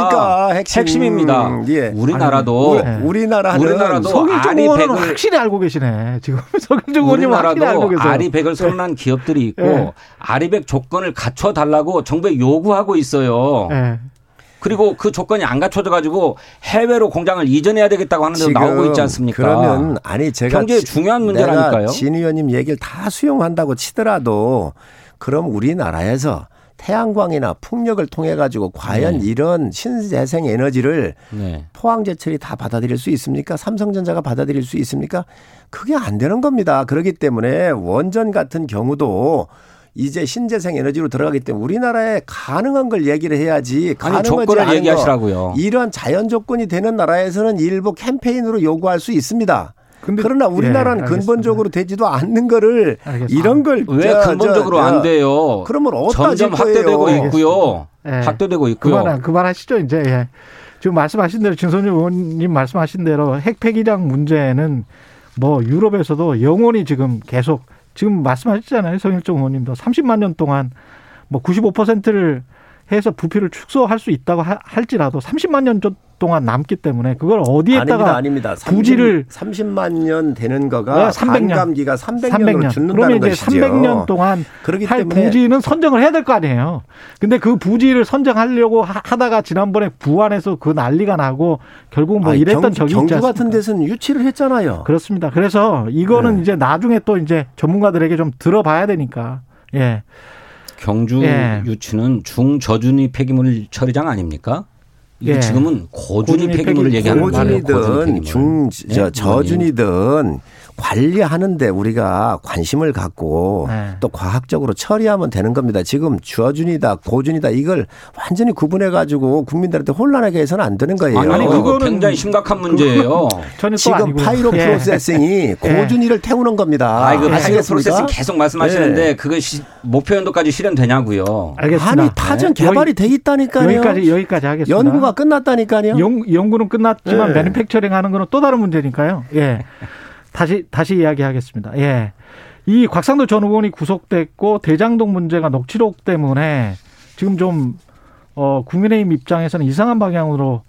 핵심입니까? 핵심. 입니다 예. 우리나라도 우리- 네. 우리나라는 우리나라도 송일종 아리 의원은 확실히 알고 계시네. 지금 송일종 의원님은 확실히 알고 우리나라도 계세요. 아리백을 선언한 기업들이 있고 네. 아리백 조건을 갖춰 달라고 정부에 요구하고 있어요. 예. 그리고 그 조건이 안 갖춰져 가지고 해외로 공장을 이전해야 되겠다고 하는 데도 나오고 있지 않습니까? 그러면 아니 제가 경제의 지- 중요한 문제라니까요. 진 의원님 얘기를 다 수용한다고 치더라도 그럼 우리나라에서 태양광이나 풍력을 통해 가지고 과연 네. 이런 신재생 에너지를 네. 포항제철이 다 받아들일 수 있습니까? 삼성전자가 받아들일 수 있습니까? 그게 안 되는 겁니다. 그렇기 때문에 원전 같은 경우도 이제 신재생 에너지로 들어가기 때문에 우리나라에 가능한 걸 얘기를 해야지 가능하지 조건을 얘기하시라고요. 이런 자연 조건이 되는 나라에서는 일부 캠페인으로 요구할 수 있습니다. 근데- 그러나 우리나라는 예. 근본적으로 되지도 않는 거를 알겠습니다. 이런 걸왜 저- 근본적으로 저- 안 돼요? 그러면 어디다 점점? 확대되고 있고요. 예. 확대되고 있고요. 그만 그만하시죠 이제. 예. 지금 말씀하신 대로 진선유 의원님 말씀하신 대로 핵 폐기량 문제는 뭐 유럽에서도 영원히 지금 계속 지금 말씀하셨잖아요 성일종 의원님도 30만 년 동안 뭐 95%를 해서 부피를 축소할 수 있다고 하- 할지라도 30만 년 동안 남기 때문에 그걸 어디에다가 아닙니다. 아닙니다. 부지를- 30만 년 되는 네, 거가 300년. 반감기가 300년으로 300년. 죽는다는 그러면 이제 것이죠. 300년 동안 그렇기 할 때문에 부지는 선정을 해야 될 거 아니에요. 근데 그 부지를 선정하려고 하- 하다가 지난번에 부안에서 그 난리가 나고 결국 뭐 아니, 이랬던 경, 적이 경주 있지 같은? 데서는 유치를 했잖아요. 그렇습니다. 그래서 이거는 네. 이제 나중에 또 이제 전문가들에게 좀 들어봐야 되니까. 예. 경주 예. 유치는 중저준위 폐기물 처리장 아닙니까? 이게 예. 지금은 고준위 고준위 폐기물을 폐기- 얘기하는 거예요. 고준위든 중, 네? 저, 저준위든 관리하는데 우리가 관심을 갖고 네. 또 과학적으로 처리하면 되는 겁니다. 지금 저준위다, 고준위다 이걸 완전히 구분해 가지고 국민들한테 혼란하게 해서는 안 되는 거예요. 아니, 아니, 그거 굉장히 심각한 문제예요. 지금. pyro 예. processing이 고준위를 태우는 겁니다. 아, 이거 pyro? processing 계속 말씀하시는데 네. 그것이 목표 연도까지 실현되냐고요. 알겠습니다. 아니 타전 네. 개발이 돼 있다니까요. 여기까지 여기까지 하겠습니다. 연구가 끝났다니까요. 연, 연구는 끝났지만 네. 매니팩처링 하는 거는 또 다른 문제니까요. 예. 다시 다시 이야기하겠습니다. 예. 이 곽상도 전 의원이 구속됐고 대장동 문제가 녹취록 때문에 지금 좀 어, 국민의힘 입장에서는 이상한 방향으로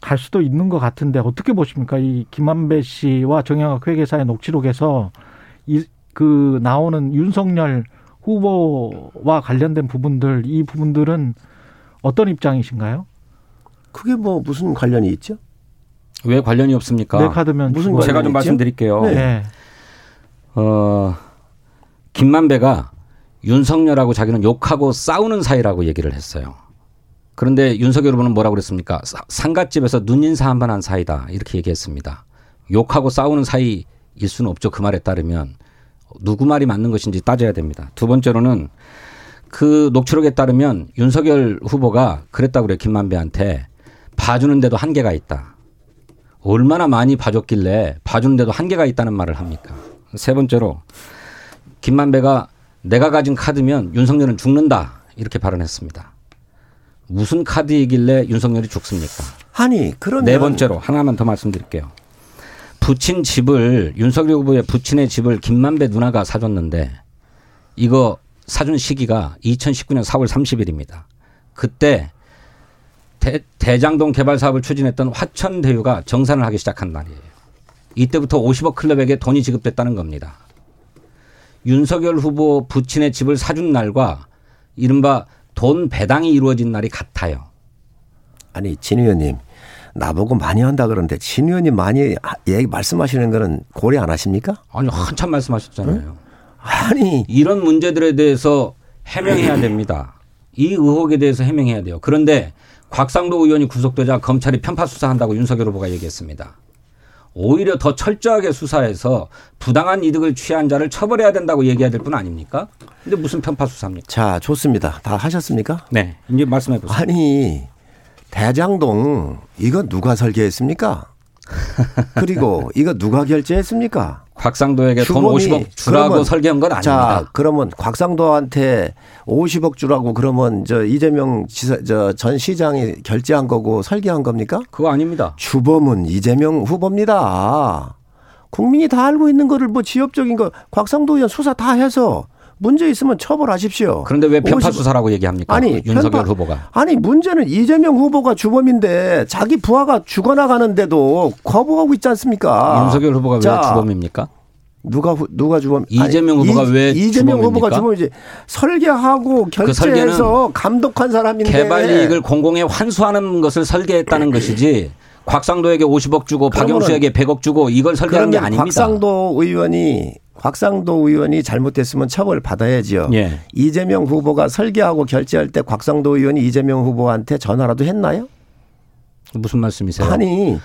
갈 수도 있는 것 같은데 어떻게 보십니까? 이 김만배 씨와 정영학 회계사의 녹취록에서 이 그 나오는 윤석열 후보와 관련된 부분들 이 부분들은 어떤 입장이신가요? 그게 뭐 무슨 관련이 있죠? 왜 관련이 없습니까? 네 카드면 무슨. 제가 좀 있죠? 말씀드릴게요. 네. 어, 김만배가 윤석열하고 자기는 욕하고 싸우는 사이라고 얘기를 했어요. 그런데 윤석열 후보는 뭐라고 그랬습니까? 사- 상갓집에서 눈인사 한 번 한 사이다. 이렇게 얘기했습니다. 욕하고 싸우는 사이일 수는 없죠. 그 말에 따르면 누구 말이 맞는 것인지 따져야 됩니다. 두 번째로는 그 녹취록에 따르면 윤석열 후보가 그랬다고 그래요. 김만배한테 봐주는데도 한계가 있다. 얼마나 많이 봐줬길래 봐주는데도 한계가 있다는 말을 합니까? 세 번째로 김만배가 내가 가진 카드면 윤석열은 죽는다 이렇게 발언했습니다. 무슨 카드이길래 윤석열이 죽습니까? 아니 그러면 네 번째로 하나만 더 말씀드릴게요. 부친 집을 윤석열 후보의 부친의 집을 김만배 누나가 사줬는데 이거 사준 시기가 2019년 4월 30일입니다. 그때 대, 대장동 개발 사업을 추진했던 화천대유가 정산을 하기 시작한 날이에요. 이때부터 50억 클럽에게 돈이 지급됐다는 겁니다. 윤석열 후보 부친의 집을 사준 날과 이른바 돈 배당이 이루어진 날이 같아요. 아니 진 의원님 나보고 많이 한다 그러는데 진 의원님 많이 하- 얘기 말씀하시는 거는 고려 안 하십니까? 아니 한참 말씀하셨잖아요. 아니 이런 문제들에 대해서 해명해야 됩니다. 이 의혹에 대해서 해명해야 돼요. 그런데 곽상도 의원이 구속되자 검찰이 편파 수사한다고 윤석열 후보가 얘기했습니다. 오히려 더 철저하게 수사해서 부당한 이득을 취한 자를 처벌해야 된다고 얘기해야 될 뿐 아닙니까? 근데 무슨 편파 수사입니까? 자 좋습니다. 다 하셨습니까? 네, 이제 말씀해 보세요. 아니 대장동 이거 누가 설계했습니까? 그리고 이거 누가 결제했습니까? 곽상도에게 돈 주범이 50억 주라고 그러면- 설계한 건 자, 아닙니다. 그러면 곽상도한테 50억 주라고 그러면 저 이재명 지사 저 전 시장이 결제한 거고 설계한 겁니까? 그거 아닙니다. 주범은 이재명 후보입니다. 국민이 다 알고 있는 거를 뭐 지엽적인 거 곽상도 의원 수사 다 해서 문제 있으면 처벌하십시오. 그런데 왜 편파 50 수사라고 얘기합니까? 아니 윤석열 편파- 후보가. 아니 문제는 이재명 후보가 주범인데 자기 부하가 죽어나가는데도 거부하고 있지 않습니까? 윤석열 후보가 왜 자, 주범입니까? 누가 후- 누가 주범? 이재명 아니, 후보가 이- 왜 이재명 후보가 주범입니까? 주범이지 설계하고 그 결제해서 감독한 사람인데 개발 이익을 공공에 환수하는 것을 설계했다는 것이지 곽상도에게 50억 주고 박영수에게 100억 주고 이걸 설계한 게 아닙니다. 곽상도 의원이 곽상도 의원이 잘못했으면 처벌 받아야지요. 예. 이재명 후보가 설계하고 결제할 때 곽상도 의원이 이재명 후보한테 전화라도 했나요? 무슨 말씀이세요? 아니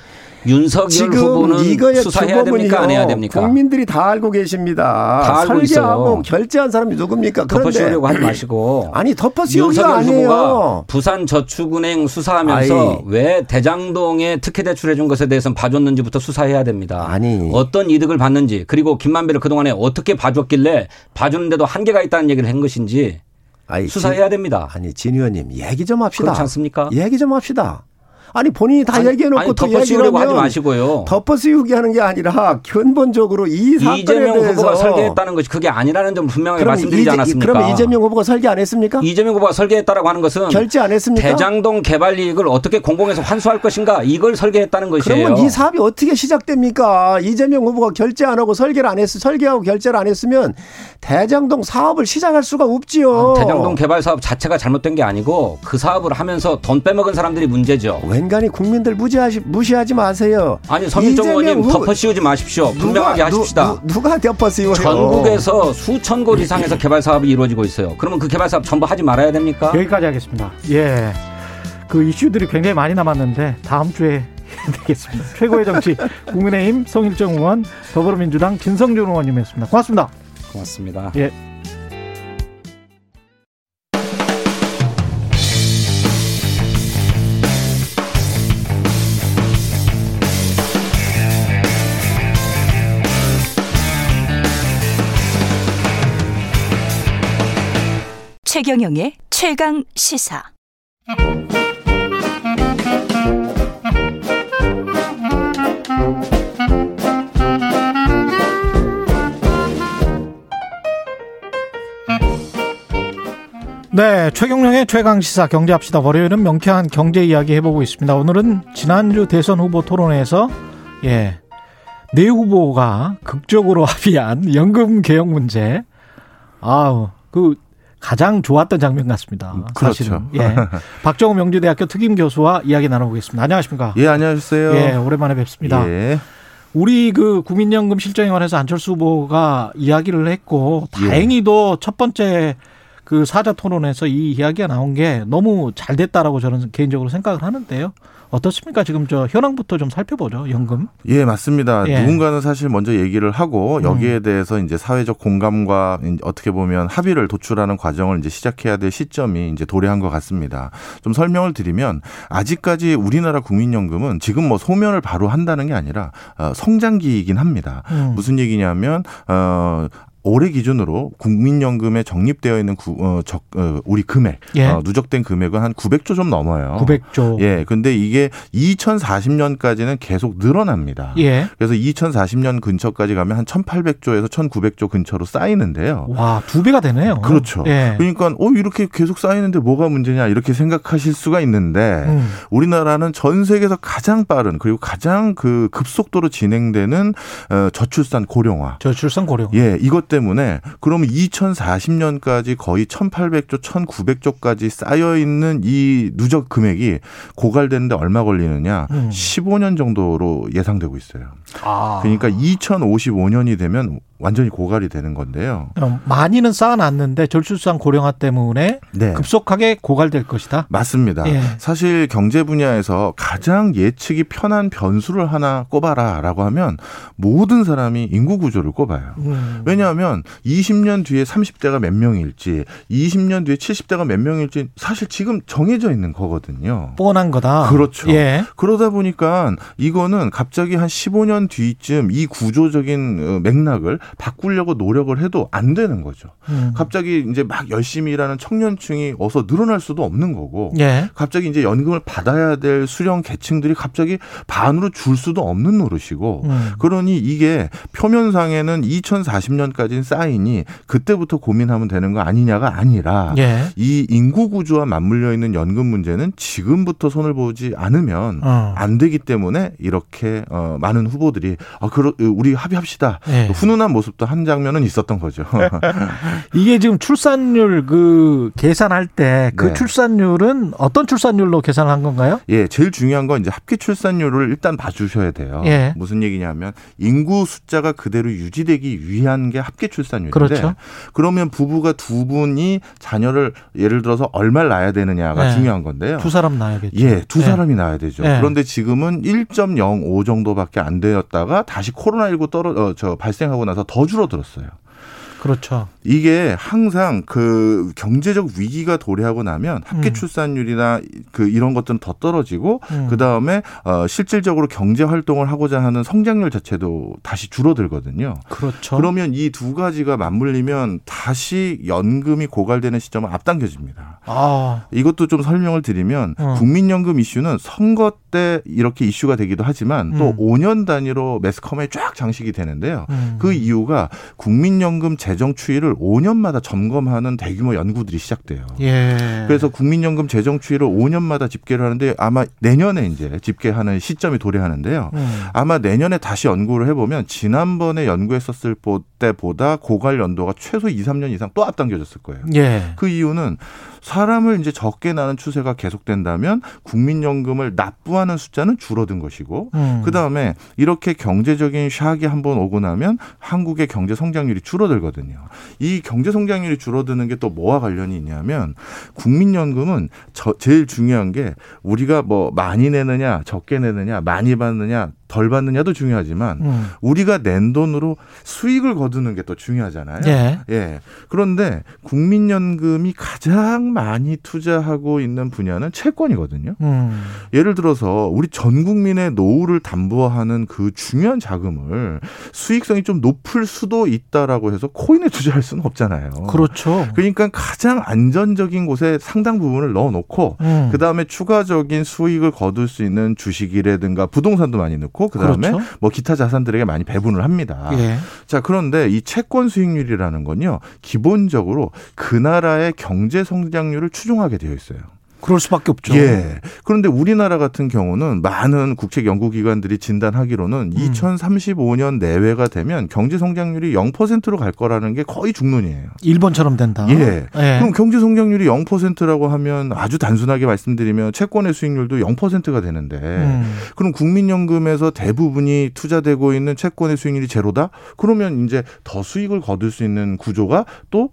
윤석열 지금 후보는 이거의 수사해야 됩니까 안 해야 됩니까? 국민들이 다 알고 계십니다. 다 알고 설계하고 있어요. 결제한 사람이 누굽니까? 덮어씌우려고 하지 마시고 아니 덮어씌우기가 윤석열 아니에요. 후보가 부산 저축은행 수사하면서 아이. 왜 대장동에 특혜 대출해 준 것에 대해서는 봐줬는지부터 수사해야 됩니다. 아니. 어떤 이득을 받는지 그리고 김만배를 그동안에 어떻게 봐줬길래 봐주는데도 한계가 있다는 얘기를 한 것인지 아니, 수사해야 진- 됩니다. 아니 진 의원님 얘기 좀 합시다. 그렇지 않습니까? 얘기 좀 합시다. 아니 본인이 다 아니, 얘기해놓고 아니, 또 덮어씌우려고 얘기를 하지 마시고요. 덮어씌우기 하는 게 아니라 근본적으로 이 사건에 이재명 대해서 후보가 설계했다는 것이 그게 아니라는 점 분명하게 그럼 말씀드리지 이재- 않았습니까? 그러면 이재명 후보가 설계 안 했습니까? 이재명 후보가 설계했다라고 하는 것은 결제 안 했습니까? 대장동 개발 이익을 어떻게 공공에서 환수할 것인가 이걸 설계했다는 것이에요. 그러면 이 사업이 어떻게 시작됩니까? 이재명 후보가 결제 안 하고 설계를 안 했, 설계하고 결제를 안 했으면 대장동 사업을 시작할 수가 없지요. 아, 대장동 개발 사업 자체가 잘못된 게 아니고 그 사업을 하면서 돈 빼먹은 사람들이 문제죠. 웬 간히 국민들 무시하지, 무시하지 마세요. 아니 서민정 의원님 덮어씌우지 마십시오. 누가- 분명하게 누- 하십시다. 누, 가 덮어씌워요? 전국에서 수천 곳 이상에서 개발 사업이 이루어지고 있어요. 그러면 그 개발 사업 전부 하지 말아야 됩니까? 여기까지 하겠습니다. 예. 그 이슈들이 굉장히 많이 남았는데 다음 주에 되겠습니다. 최고의 정치 국민의힘 성일정 의원 더불어민주당 진성준 의원님이었습니다. 고맙습니다. 고맙습니다. 예. 최경영의 최강 시사. 네, 최경령의 최강 시사 경제합시다. 월요일은 명쾌한 경제 이야기 해보고 있습니다. 오늘은 지난주 대선 후보 토론회에서 예, 네 후보가 극적으로 합의한 연금 개혁 문제. 아우, 그 가장 좋았던 장면 같습니다. 그렇죠. 사실은. 예. 박정우 명주대학교 특임 교수와 이야기 나눠보겠습니다. 안녕하십니까? 예, 안녕하세요. 예, 오랜만에 뵙습니다. 예. 우리 그 국민연금 실정위원회에서 안철수 후보가 이야기를 했고 예. 다행히도 첫 번째 그 사자 토론에서 이 이야기가 나온 게 너무 잘 됐다라고 저는 개인적으로 생각을 하는데요. 어떻습니까? 지금 저 현황부터 좀 살펴보죠. 연금. 예, 맞습니다. 예. 음. 누군가는 사실 먼저 얘기를 하고 여기에 대해서 이제 사회적 공감과 어떻게 보면 합의를 도출하는 과정을 이제 시작해야 될 시점이 이제 도래한 것 같습니다. 좀 설명을 드리면 아직까지 우리나라 국민연금은 지금 뭐 소멸을 바로 한다는 게 아니라 어, 성장기이긴 합니다. 음. 무슨 얘기냐면 어 올해 기준으로 국민연금에 적립되어 있는 구, 어, 적, 어, 우리 금액, 예. 어, 누적된 금액은 한 900조 좀 넘어요. 900조. 예, 근데 이게 2040년까지는 계속 늘어납니다. 예. 그래서 2040년 근처까지 가면 한 1,800조에서 1,900조 근처로 쌓이는데요. 와, 두 배가 되네요. 그렇죠. 예. 그러니까 어 이렇게 계속 쌓이는데 뭐가 문제냐 이렇게 생각하실 수가 있는데 음. 우리나라는 전 세계에서 가장 빠른 그리고 가장 그 급속도로 진행되는 어, 저출산 고령화. 저출산 고령. 예, 이것 때문에 그러면 2040년까지 거의 1,800조, 1,900조까지 쌓여 있는 이 누적 금액이 고갈되는데 얼마 걸리느냐? 음. 15년 정도로 예상되고 있어요. 아. 그러니까 2055년이 되면 완전히 고갈이 되는 건데요. 어, 많이는 쌓아놨는데 저출산 고령화 때문에 네. 급속하게 고갈될 것이다. 맞습니다. 예. 사실 경제 분야에서 가장 예측이 편한 변수를 하나 꼽아라라고 하면 모든 사람이 인구 구조를 꼽아요. 음. 왜냐하면 20년 뒤에 30대가 몇 명일지, 20년 뒤에 70대가 몇 명일지 사실 지금 정해져 있는 거거든요. 뻔한 거다. 그렇죠. 예. 그러다 보니까 이거는 갑자기 한 15년 뒤쯤 이 구조적인 어, 맥락을 바꾸려고 노력을 해도 안 되는 거죠. 음. 갑자기 이제 막 열심히 일하는 청년층이 어서 늘어날 수도 없는 거고 예. 갑자기 이제 연금을 받아야 될 수령 계층들이 갑자기 반으로 줄 수도 없는 노릇이고 음. 그러니 이게 표면상에는 2040년까지는 쌓이니 그때부터 고민하면 되는 거 아니냐가 아니라 예. 이 인구 구조와 맞물려 있는 연금 문제는 지금부터 손을 보지 않으면 어. 안 되기 때문에 이렇게 어, 많은 후보들이 아 그러 우리 합의합시다 예. 훈훈한 모습도 한 장면은 있었던 거죠. 이게 지금 출산율 그 계산할 때그 네. 출산율은 어떤 출산율로 계산한 건가요? 예, 제일 중요한 건 이제 합계 출산율을 일단 봐주셔야 돼요. 예. 무슨 얘기냐면 인구 숫자가 그대로 유지되기 위한 게 합계 출산율인데 그렇죠. 그러면 부부가 두 분이 자녀를 예를 들어서 얼마를 낳아야 되느냐가 네. 중요한 건데요. 두 사람 낳아야겠죠. 예, 두 예. 사람이 낳아야 되죠. 네. 그런데 지금은 1.05 정도밖에 안 되었다가 다시 코로나19 떨어 어, 저 발생하고 나서 더 줄어들었어요. 그렇죠. 이게 항상 그 경제적 위기가 도래하고 나면 합계 음. 출산율이나 그 이런 것들은 더 떨어지고 음. 그 다음에 어 실질적으로 경제 활동을 하고자 하는 성장률 자체도 다시 줄어들거든요. 그렇죠. 그러면 이 두 가지가 맞물리면 다시 연금이 고갈되는 시점은 앞당겨집니다. 아, 이것도 좀 설명을 드리면 어. 국민연금 이슈는 선거 때 이렇게 이슈가 되기도 하지만 또 음. 5년 단위로 매스컴에 쫙 장식이 되는데요. 음. 그 이유가 국민연금 재정 추이를 5년마다 점검하는 대규모 연구들이 시작돼요. 예. 그래서 국민연금 재정 추이를 5년마다 집계를 하는데 아마 내년에 이제 집계하는 시점이 도래하는데요. 음. 아마 내년에 다시 연구를 해보면 지난번에 연구했었을 때보다 고갈 연도가 최소 2, 3년 이상 또 앞당겨졌을 거예요. 예. 그 이유는 사람을 이제 적게 낳는 추세가 계속된다면 국민연금을 납부하는 숫자는 줄어든 것이고 음. 그 다음에 이렇게 경제적인 샥이 한번 오고 나면 한국의 경제 성장률이 줄어들거든요. 이 경제 성장률이 줄어드는 게 또 뭐와 관련이 있냐면 국민연금은 저, 제일 중요한 게 우리가 뭐 많이 내느냐 적게 내느냐 많이 받느냐 덜 받느냐도 중요하지만 음. 우리가 낸 돈으로 수익을 거두는 게 또 중요하잖아요. 예. 예. 그런데 국민연금이 가장 많이 투자하고 있는 분야는 채권이거든요. 음. 예를 들어서 우리 전 국민의 노후를 담보하는 그 중요한 자금을 수익성이 좀 높을 수도 있다라고 해서 코인에 투자할 수는 없잖아요. 그렇죠. 그러니까 가장 안전적인 곳에 상당 부분을 넣어놓고 음. 그 다음에 추가적인 수익을 거둘 수 있는 주식이라든가 부동산도 많이 넣고 그 다음에 그렇죠. 뭐 기타 자산들에게 많이 배분을 합니다. 예. 자, 그런데 이 채권 수익률이라는 건요, 기본적으로 그 나라의 경제 성장률을 추종하게 되어 있어요. 그럴 수밖에 없죠. 예. 그런데 우리나라 같은 경우는 많은 국책 연구기관들이 진단하기로는 2035년 내외가 되면 경제 성장률이 0%로 갈 거라는 게 거의 중론이에요. 일본처럼 된다. 예. 예. 그럼 경제 성장률이 0%라고 하면 아주 단순하게 말씀드리면 채권의 수익률도 0%가 되는데 음. 그럼 국민연금에서 대부분이 투자되고 있는 채권의 수익률이 제로다? 그러면 이제 더 수익을 거둘 수 있는 구조가 또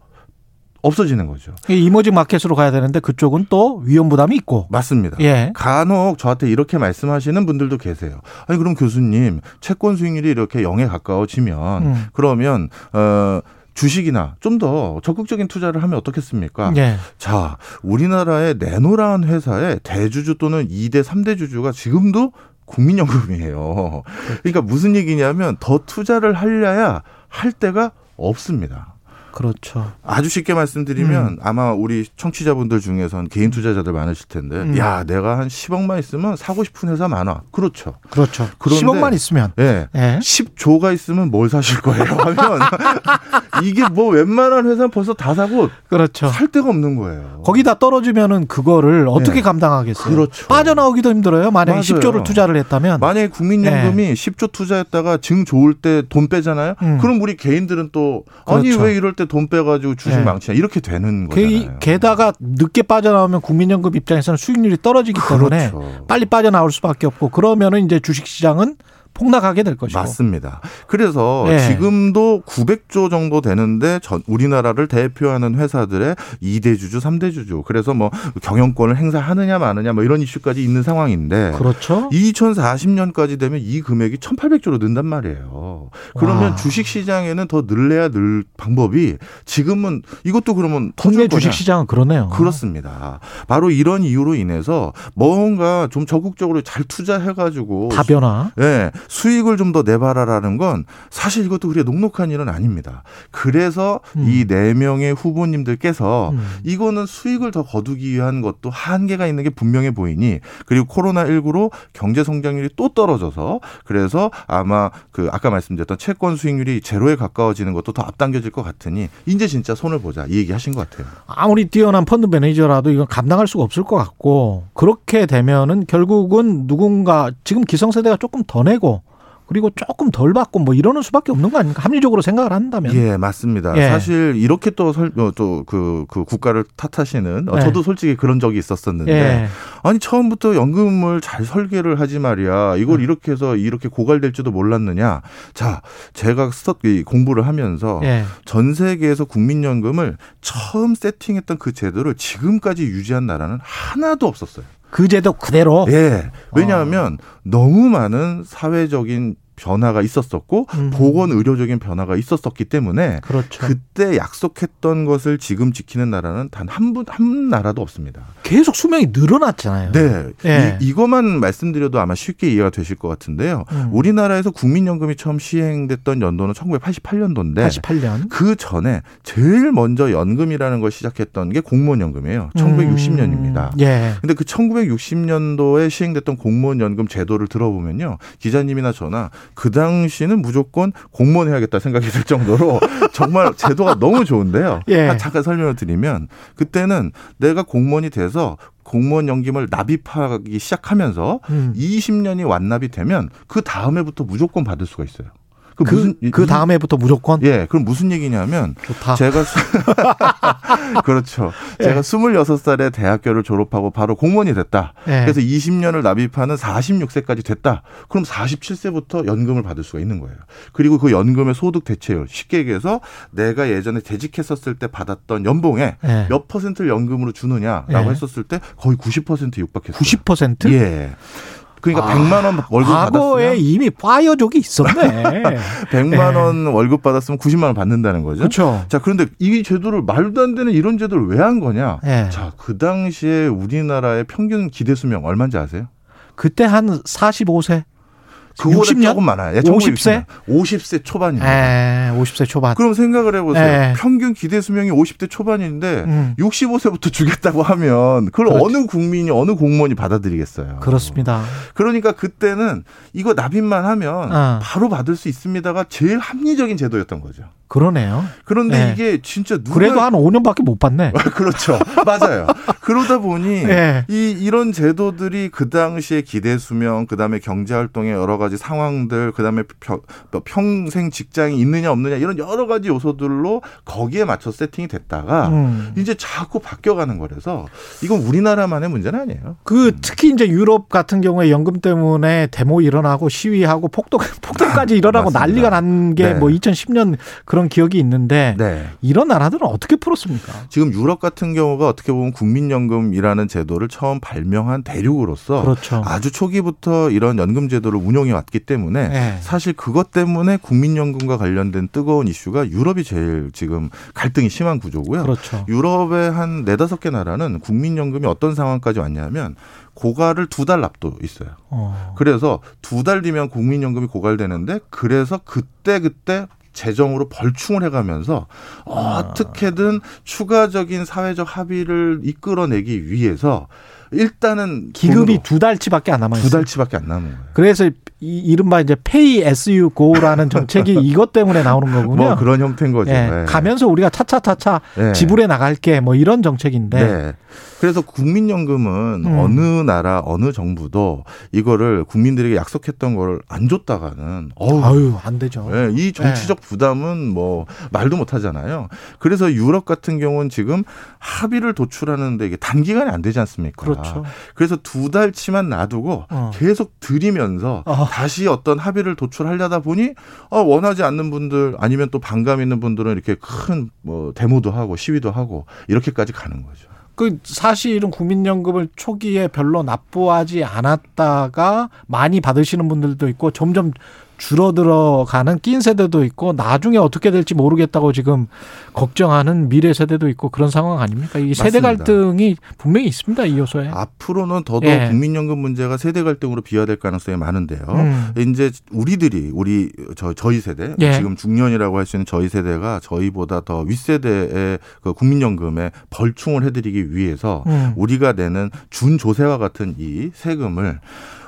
없어지는 거죠. 이모직 마켓으로 가야 되는데 그쪽은 또 위험 부담이 있고. 맞습니다. 예. 간혹 저한테 이렇게 말씀하시는 분들도 계세요. 아니 그럼 교수님 채권 수익률이 이렇게 0에 가까워지면 음. 그러면 어 주식이나 좀 더 적극적인 투자를 하면 어떻겠습니까? 예. 자, 우리나라의 네노라는 회사의 대주주 또는 2대, 3대 주주가 지금도 국민연금이에요. 그러니까 무슨 얘기냐면 더 투자를 하려야 할 데가 없습니다. 그렇죠. 아주 쉽게 말씀드리면 음. 아마 우리 청취자분들 중에선 개인 투자자들 많으실 텐데 음. 야 내가 한 10억만 있으면 사고 싶은 회사 많아. 그렇죠. 그렇죠. 그런데 10억만 있으면. 예. 예. 10조가 있으면 뭘 사실 거예요? 하면 이게 뭐 웬만한 회사는 벌써 다 사고 그렇죠. 살 데가 없는 거예요. 거기다 떨어지면은 그거를 어떻게 네. 감당하겠어요? 그렇죠. 빠져나오기도 힘들어요. 만약에 맞아요. 10조를 투자를 했다면. 만약에 국민연금이 10조 투자했다가 증 좋을 때 돈 빼잖아요. 네. 음. 그럼 우리 개인들은 또 아니 그렇죠. 왜 이럴 때돈 빼가지고 주식 네. 망치냐 이렇게 되는 게, 거잖아요. 게 다가 늦게 빠져나오면 국민연금 입장에서는 수익률이 떨어지기 때문에 그렇죠. 빨리 빠져나올 수밖에 없고 그러면은 이제 주식시장은 폭락하게 될 것이고. 맞습니다. 그래서 예. 지금도 900조 정도 되는데 전 우리나라를 대표하는 회사들의 2대 주주, 3대 주주. 그래서 뭐 경영권을 행사하느냐 마느냐 뭐 이런 이슈까지 있는 상황인데 그렇죠. 2040년까지 되면 이 금액이 1,800조로 는단 말이에요. 그러면 와. 주식 시장에는 더 늘려야 늘 방법이 지금은 이것도 그러면 국내 터질 거냐? 주식 시장은 그러네요. 그렇습니다. 바로 이런 이유로 인해서 뭔가 좀 적극적으로 잘 투자해 가지고 다변화. 예, 수익을 좀 더 내봐라라는 건 사실 이것도 그리 녹록한 일은 아닙니다. 그래서 음. 이네 명의 후보님들께서 음. 이거는 수익을 더 거두기 위한 것도 한계가 있는 게 분명해 보이니 그리고 코로나 19로 경제 성장률이 또 떨어져서 그래서 아마 그 아까 말씀드렸던 채권 수익률이 제로에 가까워지는 것도 더 앞당겨질 것 같으니 이제 진짜 손을 보자 이 얘기 하신 것 같아요. 아무리 뛰어난 펀드 매니저라도 이건 감당할 수가 없을 것 같고 그렇게 되면은 결국은 누군가 지금 기성세대가 조금 더 내고 그리고 조금 덜 받고 뭐 이러는 수밖에 없는 거 아닙니까? 합리적으로 생각을 한다면. 예, 맞습니다. 예. 사실 이렇게 또 또그 그 국가를 탓하시는 어, 네. 저도 솔직히 그런 적이 있었었는데 예. 아니 처음부터 연금을 잘 설계를 하지 말이야. 음. 이걸 이렇게 해서 이렇게 고갈될지도 몰랐느냐. 자, 제가 스터 이 공부를 하면서 예. 전 세계에서 국민연금을 처음 세팅했던 그 제도를 지금까지 유지한 나라는 하나도 없었어요. 그 제도 그대로. 예. 왜냐하면 너무 많은 사회적인 변화가 있었었고 음. 보건 의료적인 변화가 있었었기 때문에 그렇죠. 그때 약속했던 것을 지금 지키는 나라는 단 한분한 나라도 없습니다. 계속 수명이 늘어났잖아요. 네, 예. 이, 이것만 말씀드려도 아마 쉽게 이해가 되실 것 같은데요. 음. 우리나라에서 국민연금이 처음 시행됐던 연도는 1988년도인데 88년. 그 전에 제일 먼저 연금이라는 걸 시작했던 게 공무원 연금이에요. 1960년입니다. 음. 예. 근데 그 1960년도에 시행됐던 공무원 연금 제도를 들어보면요. 기자님이나 저나 그 당시는 무조건 공무원 해야겠다 생각이 들 정도로 정말 제도가 너무 좋은데요. 예. 한 잠깐 설명을 드리면 그때는 내가 공무원이 돼서 공무원 연금을 납입하기 시작하면서 음. 20년이 완납이 되면 그 다음 해부터 무조건 받을 수가 있어요. 그 그, 무슨 그 다음 해부터 무조건 예, 그럼 무슨 얘기냐면 좋다. 제가 수- 그렇죠. 예. 제가 26살에 대학교를 졸업하고 바로 공무원이 됐다. 예. 그래서 20년을 납입하는 46세까지 됐다. 그럼 47세부터 연금을 받을 수가 있는 거예요. 그리고 그 연금의 소득 대체율 쉽게 얘기해서 내가 예전에 재직했었을 때 받았던 연봉에 예. 몇 퍼센트를 연금으로 주느냐라고 예. 했었을 때 거의 90% 육박했어요. 90%? 예. 그러니까 아, 100만 원 월급 과거에 받았으면 이미 파이어족이 있었네. 100만 예. 원 월급 받았으면 90만 원 받는다는 거죠. 그렇죠. 자, 그런데 이 제도를 말도 안 되는 이런 제도를 왜 한 거냐? 예. 자, 그 당시에 우리나라의 평균 기대 수명 얼마인지 아세요? 그때 한 45세, 그거보다 60년? 조금 많아요. 예, 50세? 50세 초반입니다. 에, 50세 초반. 그럼 생각을 해보세요. 예. 평균 기대 수명이 50대 초반인데 음. 65세부터 주겠다고 하면 그걸 그렇죠. 어느 국민이 어느 공무원이 받아들이겠어요. 그렇습니다. 그러니까 그때는 이거 납입만 하면 어. 바로 받을 수 있습니다가 제일 합리적인 제도였던 거죠. 그러네요. 그런데 예. 이게 진짜 누가 그래도 한 5년밖에 못 받네. 그렇죠. 맞아요. 그러다 보니 예. 이 이런 제도들이 그 당시에 기대 수명, 그다음에 경제 활동의 여러 가지 상황들, 그다음에 평, 뭐 평생 직장이 있느냐 없느냐 이런 여러 가지 요소들로 거기에 맞춰 세팅이 됐다가 음. 이제 자꾸 바뀌어 가는 거라서 이건 우리나라만의 문제는 아니에요. 그 특히 이제 유럽 같은 경우에 연금 때문에 데모 일어나고 시위하고 폭동 폭동까지 일어나고 맞습니다. 난리가 난게 네. 뭐 2010년 그런 기억이 있는데 네. 이런 나라들은 어떻게 풀었습니까? 지금 유럽 같은 경우가 어떻게 보면 국민연금이라는 제도를 처음 발명한 대륙으로서 그렇죠. 아주 초기부터 이런 연금 제도를 운용해 왔기 때문에 네. 사실 그것 때문에 국민연금과 관련된 뜨거운 이슈가 유럽이 제일 지금 갈등이 심한 구조고요. 그렇죠. 유럽의 한 네다섯 개 나라는 국민연금이 어떤 상황까지 왔냐면 고갈을 두달 납도 있어요. 어. 그래서 두 달 뒤면 국민연금이 고갈되는데 그래서 그때 그때 재정으로 벌충을 해가면서 어떻게든 추가적인 사회적 합의를 이끌어내기 위해서 일단은 기금이 두 달치밖에 안 남아 두 있어요. 달치밖에 안 남은 거예요. 그래서 이, 이른바 이제 pay as you go라는 정책이 이것 때문에 나오는 거군요. 뭐 그런 형태인 거죠. 예, 예. 가면서 우리가 차차차차 예. 지불해 나갈게 뭐 이런 정책인데 네. 그래서 국민연금은 음. 어느 나라 어느 정부도 이거를 국민들에게 약속했던 걸 안 줬다가는 어우 아유 안 되죠. 예, 이 정치적 부담은 뭐 말도 못 하잖아요. 그래서 유럽 같은 경우는 지금 합의를 도출하는데 이게 단기간에 안 되지 않습니까? 그렇죠. 그래서 두 달치만 놔두고 어. 계속 들이면서 어. 다시 어떤 합의를 도출하려다 보니 어, 원하지 않는 분들 아니면 또 반감 있는 분들은 이렇게 큰 뭐 데모도 하고 시위도 하고 이렇게까지 가는 거죠. 그 사실은 국민연금을 초기에 별로 납부하지 않았다가 많이 받으시는 분들도 있고 점점 줄어들어가는 낀 세대도 있고 나중에 어떻게 될지 모르겠다고 지금 걱정하는 미래 세대도 있고 그런 상황 아닙니까? 이 세대 맞습니다. 갈등이 분명히 있습니다. 이 요소에. 앞으로는 더더욱 예. 국민연금 문제가 세대 갈등으로 비화될 가능성이 많은데요. 음. 이제 우리들이 우리 저 저희 세대 예. 지금 중년이라고 할 수 있는 저희 세대가 저희보다 더 윗세대의 그 국민연금에 벌충을 해드리기 위해서 음. 우리가 내는 준조세와 같은 이 세금을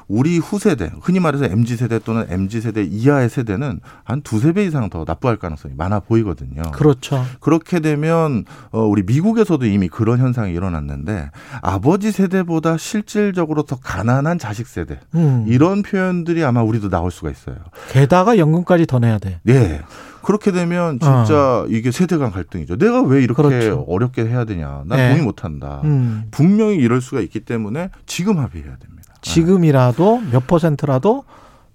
우리 후세대, 흔히 말해서 MZ 세대 또는 MZ 세대 이하의 세대는 한 두세 배 이상 더 납부할 가능성이 많아 보이거든요. 그렇죠. 그렇게 되면 어 우리 미국에서도 이미 그런 현상이 일어났는데 아버지 세대보다 실질적으로 더 가난한 자식 세대 음. 이런 표현들이 아마 우리도 나올 수가 있어요. 게다가 연금까지 더 내야 돼. 네. 그렇게 되면 진짜 이게 세대 간 갈등이죠. 내가 왜 이렇게 어. 그렇죠. 어렵게 해야 되냐. 난 네. 동의 못 한다. 음. 분명히 이럴 수가 있기 때문에 지금 합의해야 됩니다. 지금이라도 몇 퍼센트라도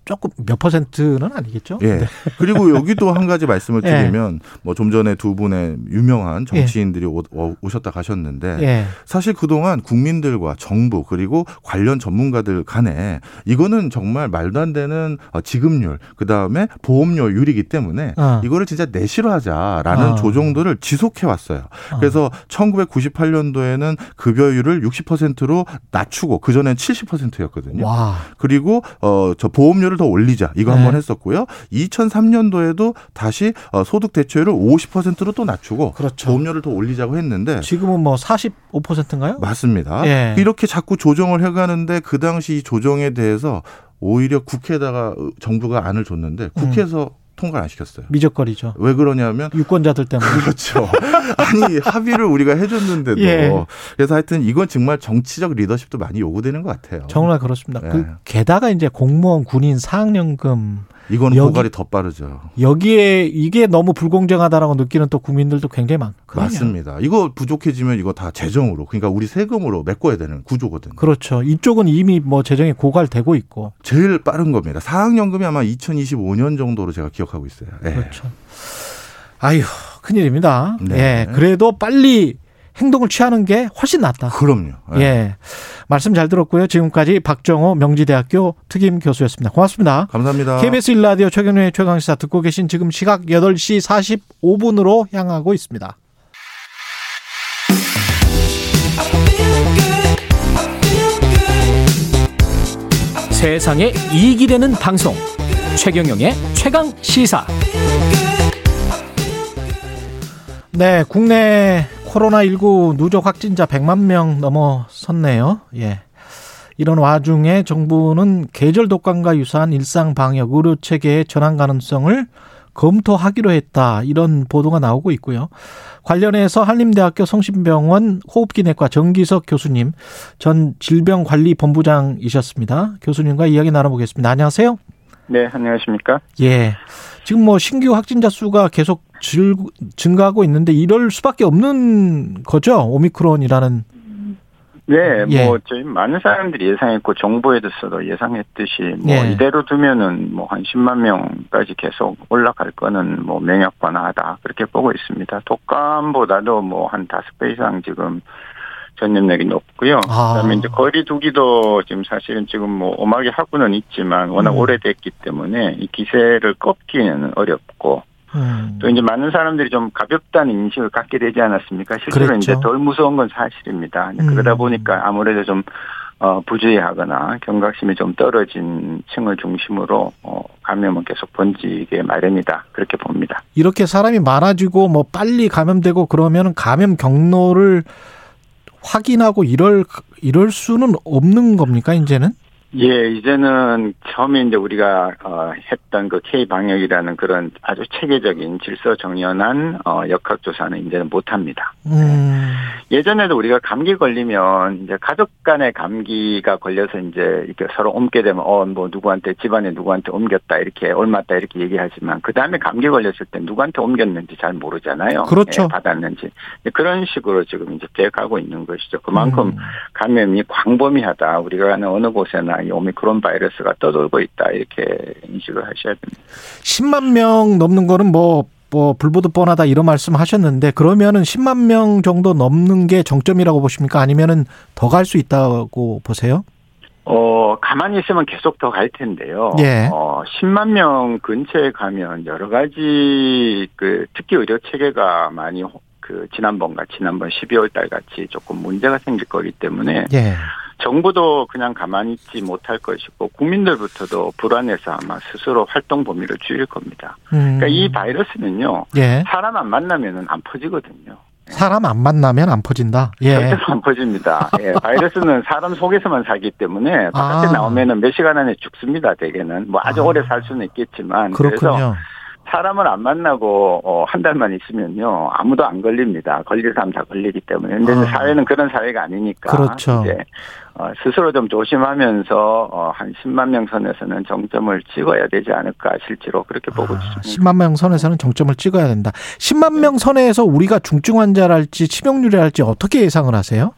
조금 몇 퍼센트는 아니겠죠? 예. 네. 그리고 여기도 한 가지 말씀을 예. 드리면 뭐좀 전에 두 분의 유명한 정치인들이 오, 오- 오셨다 가셨는데 예. 사실 그동안 국민들과 정부 그리고 관련 전문가들 간에 이거는 정말 말도 안 되는 어, 지급률 그다음에 보험료율이기 때문에 어. 이거를 진짜 내실화하자라는 어. 조정들을 지속해 왔어요. 어. 그래서 1998년도에는 급여율을 60%로 낮추고 그 전엔 70%였거든요. 와. 그리고 어저 보험료를 더 올리자 이거 네. 한번 했었고요. 2003년도에도 다시 어, 소득 대체율을 50%로 또 낮추고 그렇죠. 보험료를 더 올리자고 했는데 지금은 뭐 45%인가요? 맞습니다. 예. 이렇게 자꾸 조정을 해가는데 그 당시 이 조정에 대해서 오히려 국회에다가 정부가 안을 줬는데 국회에서 통과를 안 시켰어요. 미적거리죠. 왜 그러냐면 유권자들 때문에. 그렇죠. 아니 합의를 우리가 해줬는데도 예. 그래서 하여튼 이건 정말 정치적 리더십도 많이 요구되는 것 같아요. 정말 그렇습니다. 네. 그 게다가 이제 공무원, 군인, 사학연금 이거는 여기- 고갈이 더 빠르죠. 여기에 이게 너무 불공정하다라고 느끼는 또 국민들도 굉장히 많거든요. 맞습니다. 이거 부족해지면 이거 다 재정으로 그러니까 우리 세금으로 메꿔야 되는 구조거든요. 그렇죠. 이쪽은 이미 뭐 재정이 고갈되고 있고. 제일 빠른 겁니다. 사학연금이 아마 2025년 정도로 제가 기억하고 있어요. 예. 그렇죠. 아유, 큰일입니다. 네. 예. 그래도 빨리 행동을 취하는 게 훨씬 낫다. 그럼요. 예. 말씀 잘 들었고요. 지금까지 박정호 명지대학교 특임 교수였습니다. 고맙습니다. 감사합니다. KBS 일라디오 최경련의 최강시사 듣고 계신 지금 시각 8시 45분으로 향하고 있습니다. 세상에 이익이 되는 방송 최경영의 최강 시사 네, 국내 코로나19 누적 확진자 100만 명 넘어섰네요. 예. 이런 와중에 정부는 계절 독감과 유사한 일상 방역 의료 체계의 전환 가능성을 검토하기로 했다. 이런 보도가 나오고 있고요. 관련해서 한림대학교 성심병원 호흡기내과 정기석 교수님, 전 질병관리본부장이셨습니다. 교수님과 이야기 나눠보겠습니다. 안녕하세요. 네, 안녕하십니까? 예. 지금 뭐 신규 확진자 수가 계속 질, 증가하고 있는데 이럴 수밖에 없는 거죠. 오미크론이라는 네, 예. 뭐 저희 많은 사람들이 예상했고 정부에서도 예상했듯이 뭐 예. 이대로 두면은 뭐 한 10만 명까지 계속 올라갈 거는 뭐 명약관하다 그렇게 보고 있습니다. 독감보다도 뭐 한 다섯 배 이상 지금 전염력이 높고요. 아. 그다음에 이제 거리두기도 지금 사실은 지금 뭐 엄하게 하고는 있지만 워낙 음. 오래됐기 때문에 이 기세를 꺾기는 어렵고 음. 또 이제 많은 사람들이 좀 가볍다는 인식을 갖게 되지 않았습니까? 실제로 그랬죠. 이제 덜 무서운 건 사실입니다. 음. 그러다 보니까 아무래도 좀 어, 부주의하거나 경각심이 좀 떨어진 층을 중심으로 어, 감염은 계속 번지게 마련이다. 그렇게 봅니다. 이렇게 사람이 많아지고 뭐 빨리 감염되고 그러면 감염 경로를 확인하고 이럴 이럴 수는 없는 겁니까 이제는? 예, 이제는 처음에 이제 우리가 어, 했던 그 K 방역이라는 그런 아주 체계적인 질서 정연한 어, 역학 조사는 이제는 못 합니다. 음. 예전에도 우리가 감기 걸리면 이제 가족 간의 감기가 걸려서 이제 이렇게 서로 옮게 되면 어 뭐 누구한테 집안에 누구한테 옮겼다 이렇게 옮았다 이렇게 얘기하지만 그 다음에 감기 걸렸을 때 누구한테 옮겼는지 잘 모르잖아요. 그렇죠. 예, 받았는지 그런 식으로 지금 이제 돼가고 있는 것이죠. 그만큼 음. 감염이 광범위하다. 우리가 가는 어느 곳에나 이 오미크론 바이러스가 떠돌고 있다 이렇게 인식을 하셔야 됩니다. 10만 명 넘는 거는 뭐, 뭐, 불보듯 뻔하다 이런 말씀 하셨는데, 그러면은 10만 명 정도 넘는 게 정점이라고 보십니까? 아니면은 더 갈 수 있다고 보세요? 어, 가만히 있으면 계속 더 갈 텐데요. 예. 어, 10만 명 근처에 가면 여러 가지 그 특히 의료 체계가 많이 호- 그 지난번과 지난번 12월 달 같이 조금 문제가 생길 거기 때문에 예. 정부도 그냥 가만히 있지 못할 것이고 국민들부터도 불안해서 아마 스스로 활동 범위를 줄일 겁니다. 음. 그러니까 이 바이러스는요. 예. 사람 안 만나면은 안 퍼지거든요. 사람 안 만나면 안 퍼진다. 예. 절대로 안 퍼집니다. 예, 바이러스는 사람 속에서만 살기 때문에 바깥에 아. 나오면은 몇 시간 안에 죽습니다. 대개는 뭐 아주 아. 오래 살 수는 있겠지만 그래서 그렇군요. 사람을 안 만나고 어, 한 달만 있으면요 아무도 안 걸립니다. 걸릴 사람 다 걸리기 때문에 근데 아. 사회는 그런 사회가 아니니까 그렇죠. 이제 어, 스스로 좀 조심하면서 어, 한 10만 명 선에서는 정점을 찍어야 되지 않을까 실제로 그렇게 보고 아, 있습니다. 10만 명 선에서는 정점을 찍어야 된다. 10만 명 선에서 우리가 중증 환자랄지 치명률이랄지 어떻게 예상을 하세요?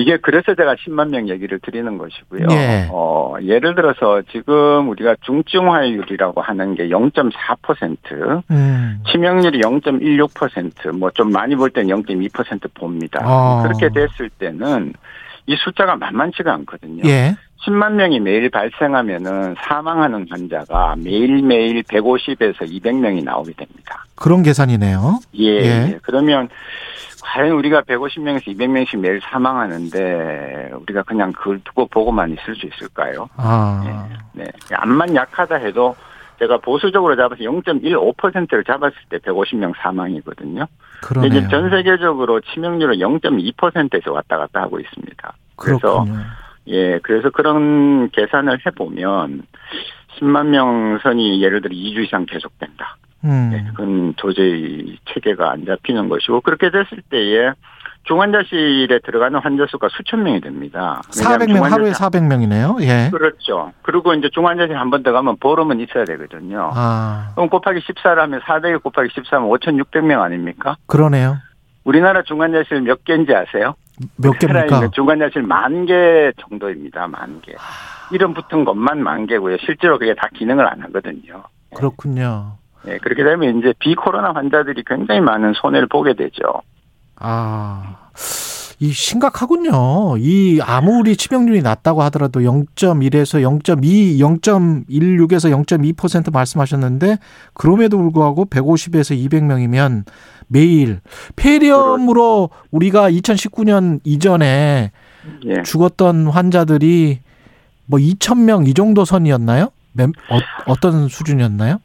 이게 그래서 제가 10만 명 얘기를 드리는 것이고요. 예. 어, 예를 들어서 지금 우리가 중증화율이라고 하는 게 0.4%, 음. 치명률이 0.16%, 뭐 좀 많이 볼 땐 0.2% 봅니다. 아. 그렇게 됐을 때는 이 숫자가 만만치가 않거든요. 예. 10만 명이 매일 발생하면은 사망하는 환자가 매일매일 150에서 200명이 나오게 됩니다. 그런 계산이네요. 예, 예. 예. 그러면 과연 우리가 150명에서 200명씩 매일 사망하는데 우리가 그냥 그걸 두고 보고만 있을 수 있을까요? 아. 네. 암만 약하다 해도 제가 보수적으로 잡아서 0.15%를 잡았을 때 150명 사망이거든요. 그러네요. 이제 전 세계적으로 치명률은 0.2%에서 왔다 갔다 하고 있습니다. 그래서 그렇군요. 예, 그래서 그런 계산을 해보면 10만 명 선이 예를 들어 2주 이상 계속된다. 음. 네, 그건 도저히 체계가 안 잡히는 것이고 그렇게 됐을 때에 중환자실에 들어가는 환자 수가 수천 명이 됩니다. 왜냐하면 400명 하루에 중환자실- 400명이네요. 예. 그렇죠. 그리고 이제 중환자실 한번더 가면 보름은 있어야 되거든요. 아, 그럼 곱하기 14를 하면 400에 곱하기 14면 5,600명 아닙니까? 그러네요. 우리나라 중환자실 몇 개인지 아세요? 몇 개입니까? 중환자실 만 개 정도입니다. 만 개. 이름 붙은 것만 만 개고요. 실제로 그게 다 기능을 안 하거든요. 그렇군요. 예, 그렇게 되면 이제 비코로나 환자들이 굉장히 많은 손해를 보게 되죠. 아, 이 심각하군요. 이 아무리 치명률이 낮다고 하더라도 0.1에서 0.2, 0.16에서 0.2% 말씀하셨는데 그럼에도 불구하고 150에서 200명이면 매일 폐렴으로 우리가 2019년 이전에 예. 죽었던 환자들이 뭐 2,000명 이 정도 선이었나요? 몇, 어, 어떤 수준이었나요?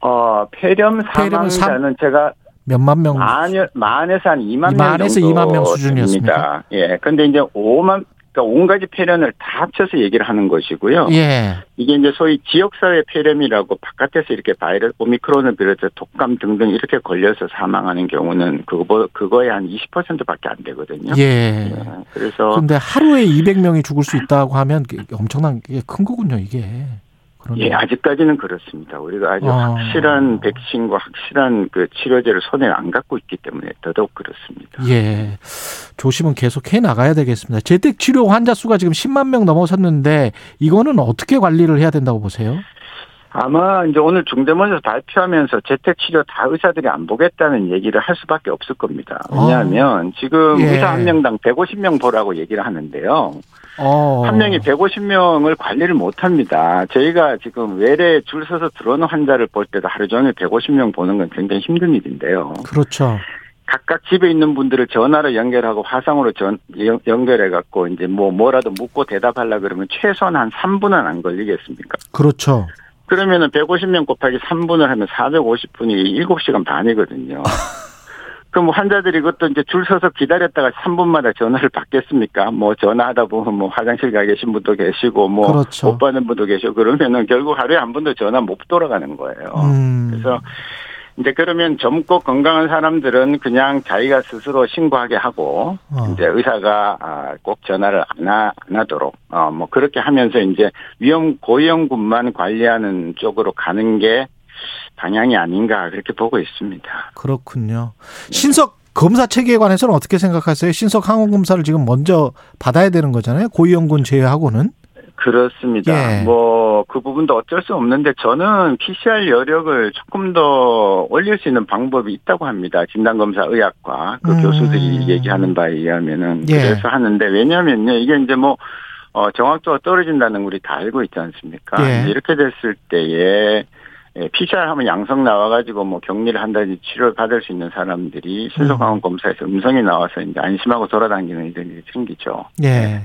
어, 폐렴 사망자는 제가 몇만 명? 만, 만에서 한 2만 명 만에서 정도 2만 명 수준이었습니까? 됩니다. 예. 근데 이제 5만, 그러니까 온 가지 폐렴을 다 합쳐서 얘기를 하는 것이고요. 예. 이게 이제 소위 지역사회 폐렴이라고 바깥에서 이렇게 바이러스, 오미크론을 비롯해 독감 등등 이렇게 걸려서 사망하는 경우는 그거, 그거의 한 20%밖에 안 되거든요. 예. 그래서 근데 하루에 200명이 죽을 수 있다고 하면 엄청난 게 큰 거군요, 이게. 그러네요. 예, 아직까지는 그렇습니다. 우리가 아주 아. 확실한 백신과 확실한 그 치료제를 손에 안 갖고 있기 때문에 더더욱 그렇습니다. 예. 조심은 계속 해 나가야 되겠습니다. 재택 치료 환자 수가 지금 10만 명 넘어섰는데 이거는 어떻게 관리를 해야 된다고 보세요? 아마 이제 오늘 중대본에서 발표하면서 재택 치료 다 의사들이 안 보겠다는 얘기를 할 수밖에 없을 겁니다. 왜냐하면 지금 예. 의사 한 명당 150명 보라고 얘기를 하는데요. 어. 한 명이 150명을 관리를 못 합니다. 저희가 지금 외래 줄 서서 들어오는 환자를 볼 때도 하루 종일 150명 보는 건 굉장히 힘든 일인데요. 그렇죠. 각각 집에 있는 분들을 전화로 연결하고 화상으로 전, 연결해 갖고 이제 뭐 뭐라도 묻고 대답하려 그러면 최소한 한 3분은 안 걸리겠습니까? 그렇죠. 그러면은 150명 곱하기 3분을 하면 450분이 7시간 반이거든요. 그럼 환자들이 그것도 이제 줄 서서 기다렸다가 3분마다 전화를 받겠습니까? 뭐 전화하다 보면 뭐 화장실 가 계신 분도 계시고 뭐못 그렇죠. 받는 분도 계시고 그러면은 결국 하루에 한 번도 전화 못 돌아가는 거예요. 음. 그래서 이제 그러면 젊고 건강한 사람들은 그냥 자기가 스스로 신고하게 하고 어. 이제 의사가 아, 꼭 전화를 안, 하, 안 하도록 어뭐 그렇게 하면서 이제 위험 고위험군만 관리하는 쪽으로 가는 게 방향이 아닌가 그렇게 보고 있습니다. 그렇군요. 신속 검사 체계에 관해서는 어떻게 생각하세요? 신속 항원 검사를 지금 먼저 받아야 되는 거잖아요. 고위험군 제외하고는. 그렇습니다. 예. 뭐그 부분도 어쩔 수 없는데 저는 PCR 여력을 조금 더 올릴 수 있는 방법이 있다고 합니다. 진단검사 의학과 그 음. 교수들이 얘기하는 바에 의하면은 예. 그래서 하는데 왜냐하면요 이게 이제 뭐 어, 정확도가 떨어진다는 거 우리 다 알고 있지 않습니까? 예. 이렇게 됐을 때에 예, PCR 하면 양성 나와가지고 뭐 격리를 한다든지 치료를 받을 수 있는 사람들이 신속항원 검사에서 음성이 나와서 이제 안심하고 돌아다니는 일들이 생기죠. 예.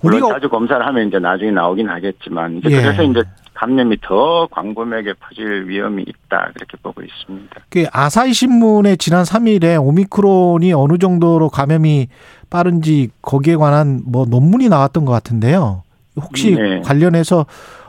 물론 우리가 자주 검사를 하면 이제 나중에 나오긴 하겠지만 이제 예. 그래서 이제 감염이 더 광범위하게 퍼질 위험이 있다 그렇게 보고 있습니다. 그 아사히 신문에 지난 3일에 오미크론이 어느 정도로 감염이 빠른지 거기에 관한 뭐 논문이 나왔던 것 같은데요. 혹시 네. 관련해서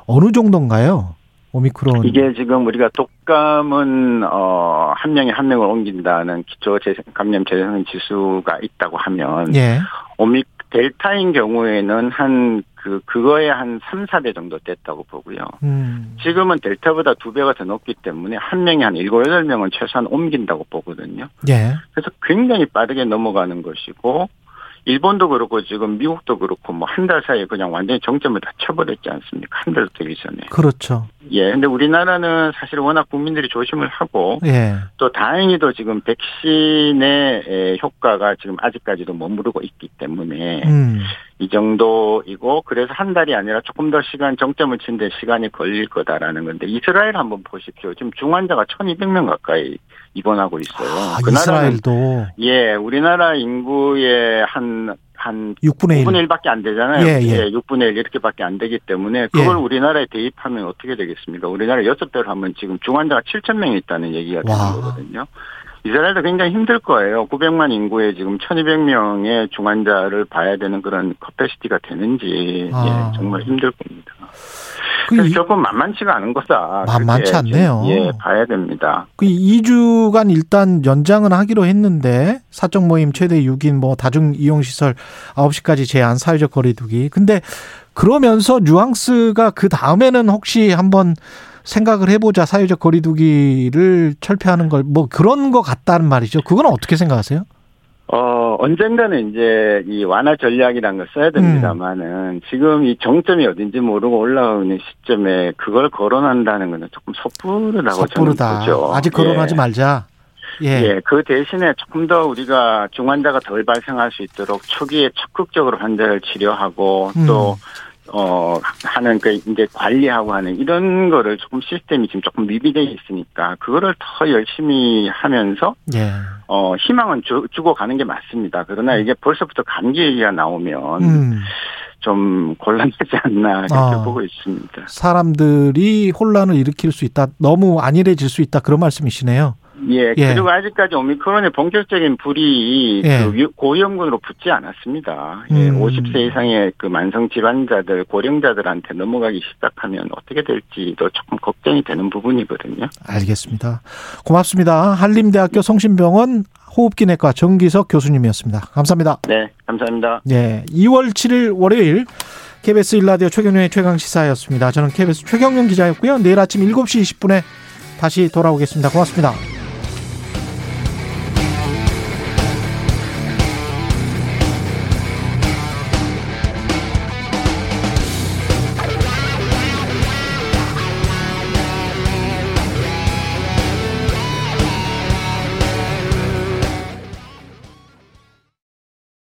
어느 정도인가요? 오미크론. 이게 지금 우리가 독감은 어, 한 명이 한 명을 옮긴다는 기초 재생, 감염 재생 지수가 있다고 하면 예. 오미 델타인 경우에는 한 그 그거에 한 3, 4배 정도 됐다고 보고요. 음. 지금은 델타보다 두 배가 더 높기 때문에 한 명이 한 7, 8명은 최소한 옮긴다고 보거든요. 예. 그래서 굉장히 빠르게 넘어가는 것이고 일본도 그렇고 지금 미국도 그렇고 뭐 한 달 사이에 그냥 완전히 정점을 다 쳐버렸지 않습니까? 한 달 되기 전에. 그렇죠. 예. 근데 우리나라는 사실 워낙 국민들이 조심을 하고 예. 또 다행히도 지금 백신의 에, 효과가 지금 아직까지도 머무르고 있기 때문에 음. 이 정도이고 그래서 한 달이 아니라 조금 더 시간 정점을 치는데 시간이 걸릴 거다라는 건데 이스라엘 한번 보십시오. 지금 중환자가 1,200명 가까이 입원하고 있어요. 아, 그 이스라엘도 예, 우리나라 인구의 한, 한 6분의 1. 5분의 1밖에 안 되잖아요. 예, 예. 6분의 1 이렇게밖에 안 되기 때문에 그걸 예. 우리나라에 대입하면 어떻게 되겠습니까? 우리나라 6배로 하면 지금 중환자가 7천 명이 있다는 얘기가 되는 와. 거거든요. 이스라엘도 굉장히 힘들 거예요. 900만 인구에 지금 1200명의 중환자를 봐야 되는 그런 capacity가 되는지 아. 예, 정말 힘들 겁니다. 그 그래서 이- 조금 만만치가 않은 거다. 만만치 않네요. 좀, 예, 봐야 됩니다. 그 2주간 일단 연장은 하기로 했는데 사적 모임 최대 6인 뭐 다중 이용 시설 9시까지 제한 사회적 거리두기. 근데 그러면서 뉘앙스가 그 다음에는 혹시 한번 생각을 해보자 사회적 거리두기를 철폐하는 걸 뭐 그런 거 같다는 말이죠. 그건 어떻게 생각하세요? 어, 언젠가는 이제 이 완화 전략이라는 걸 써야 됩니다만은 음. 지금 이 정점이 어딘지 모르고 올라오는 시점에 그걸 거론한다는 거는 조금 섣부르다고 섣부르다. 저는 보죠. 아직 거론하지 예. 말자. 예. 예, 그 대신에 조금 더 우리가 중환자가 덜 발생할 수 있도록 초기에 적극적으로 환자를 치료하고 음. 또 어, 하는, 그, 이제 관리하고 하는 이런 거를 조금 시스템이 지금 조금 미비되어 있으니까, 그거를 더 열심히 하면서, 예. 어, 희망은 주, 주고 가는 게 맞습니다. 그러나 이게 벌써부터 감기 얘기가 나오면 음. 좀 곤란하지 않나, 그렇게 아. 보고 있습니다. 사람들이 혼란을 일으킬 수 있다. 너무 안일해질 수 있다. 그런 말씀이시네요. 예, 예. 그리고 아직까지 오미크론의 본격적인 불이 예. 그 위- 고위험군으로 붙지 않았습니다. 예, 음. 50세 이상의 그 만성 질환자들, 고령자들한테 넘어가기 시작하면 어떻게 될지도 조금 걱정이 되는 부분이거든요. 알겠습니다. 고맙습니다. 한림대학교 성심병원 호흡기내과 정기석 교수님이었습니다. 감사합니다. 네, 감사합니다. 네, 2월 7일 월요일 KBS 일라디오 최경련의 최강 시사였습니다. 저는 KBS 최경련 기자였고요. 내일 아침 7시 20분에 다시 돌아오겠습니다. 고맙습니다.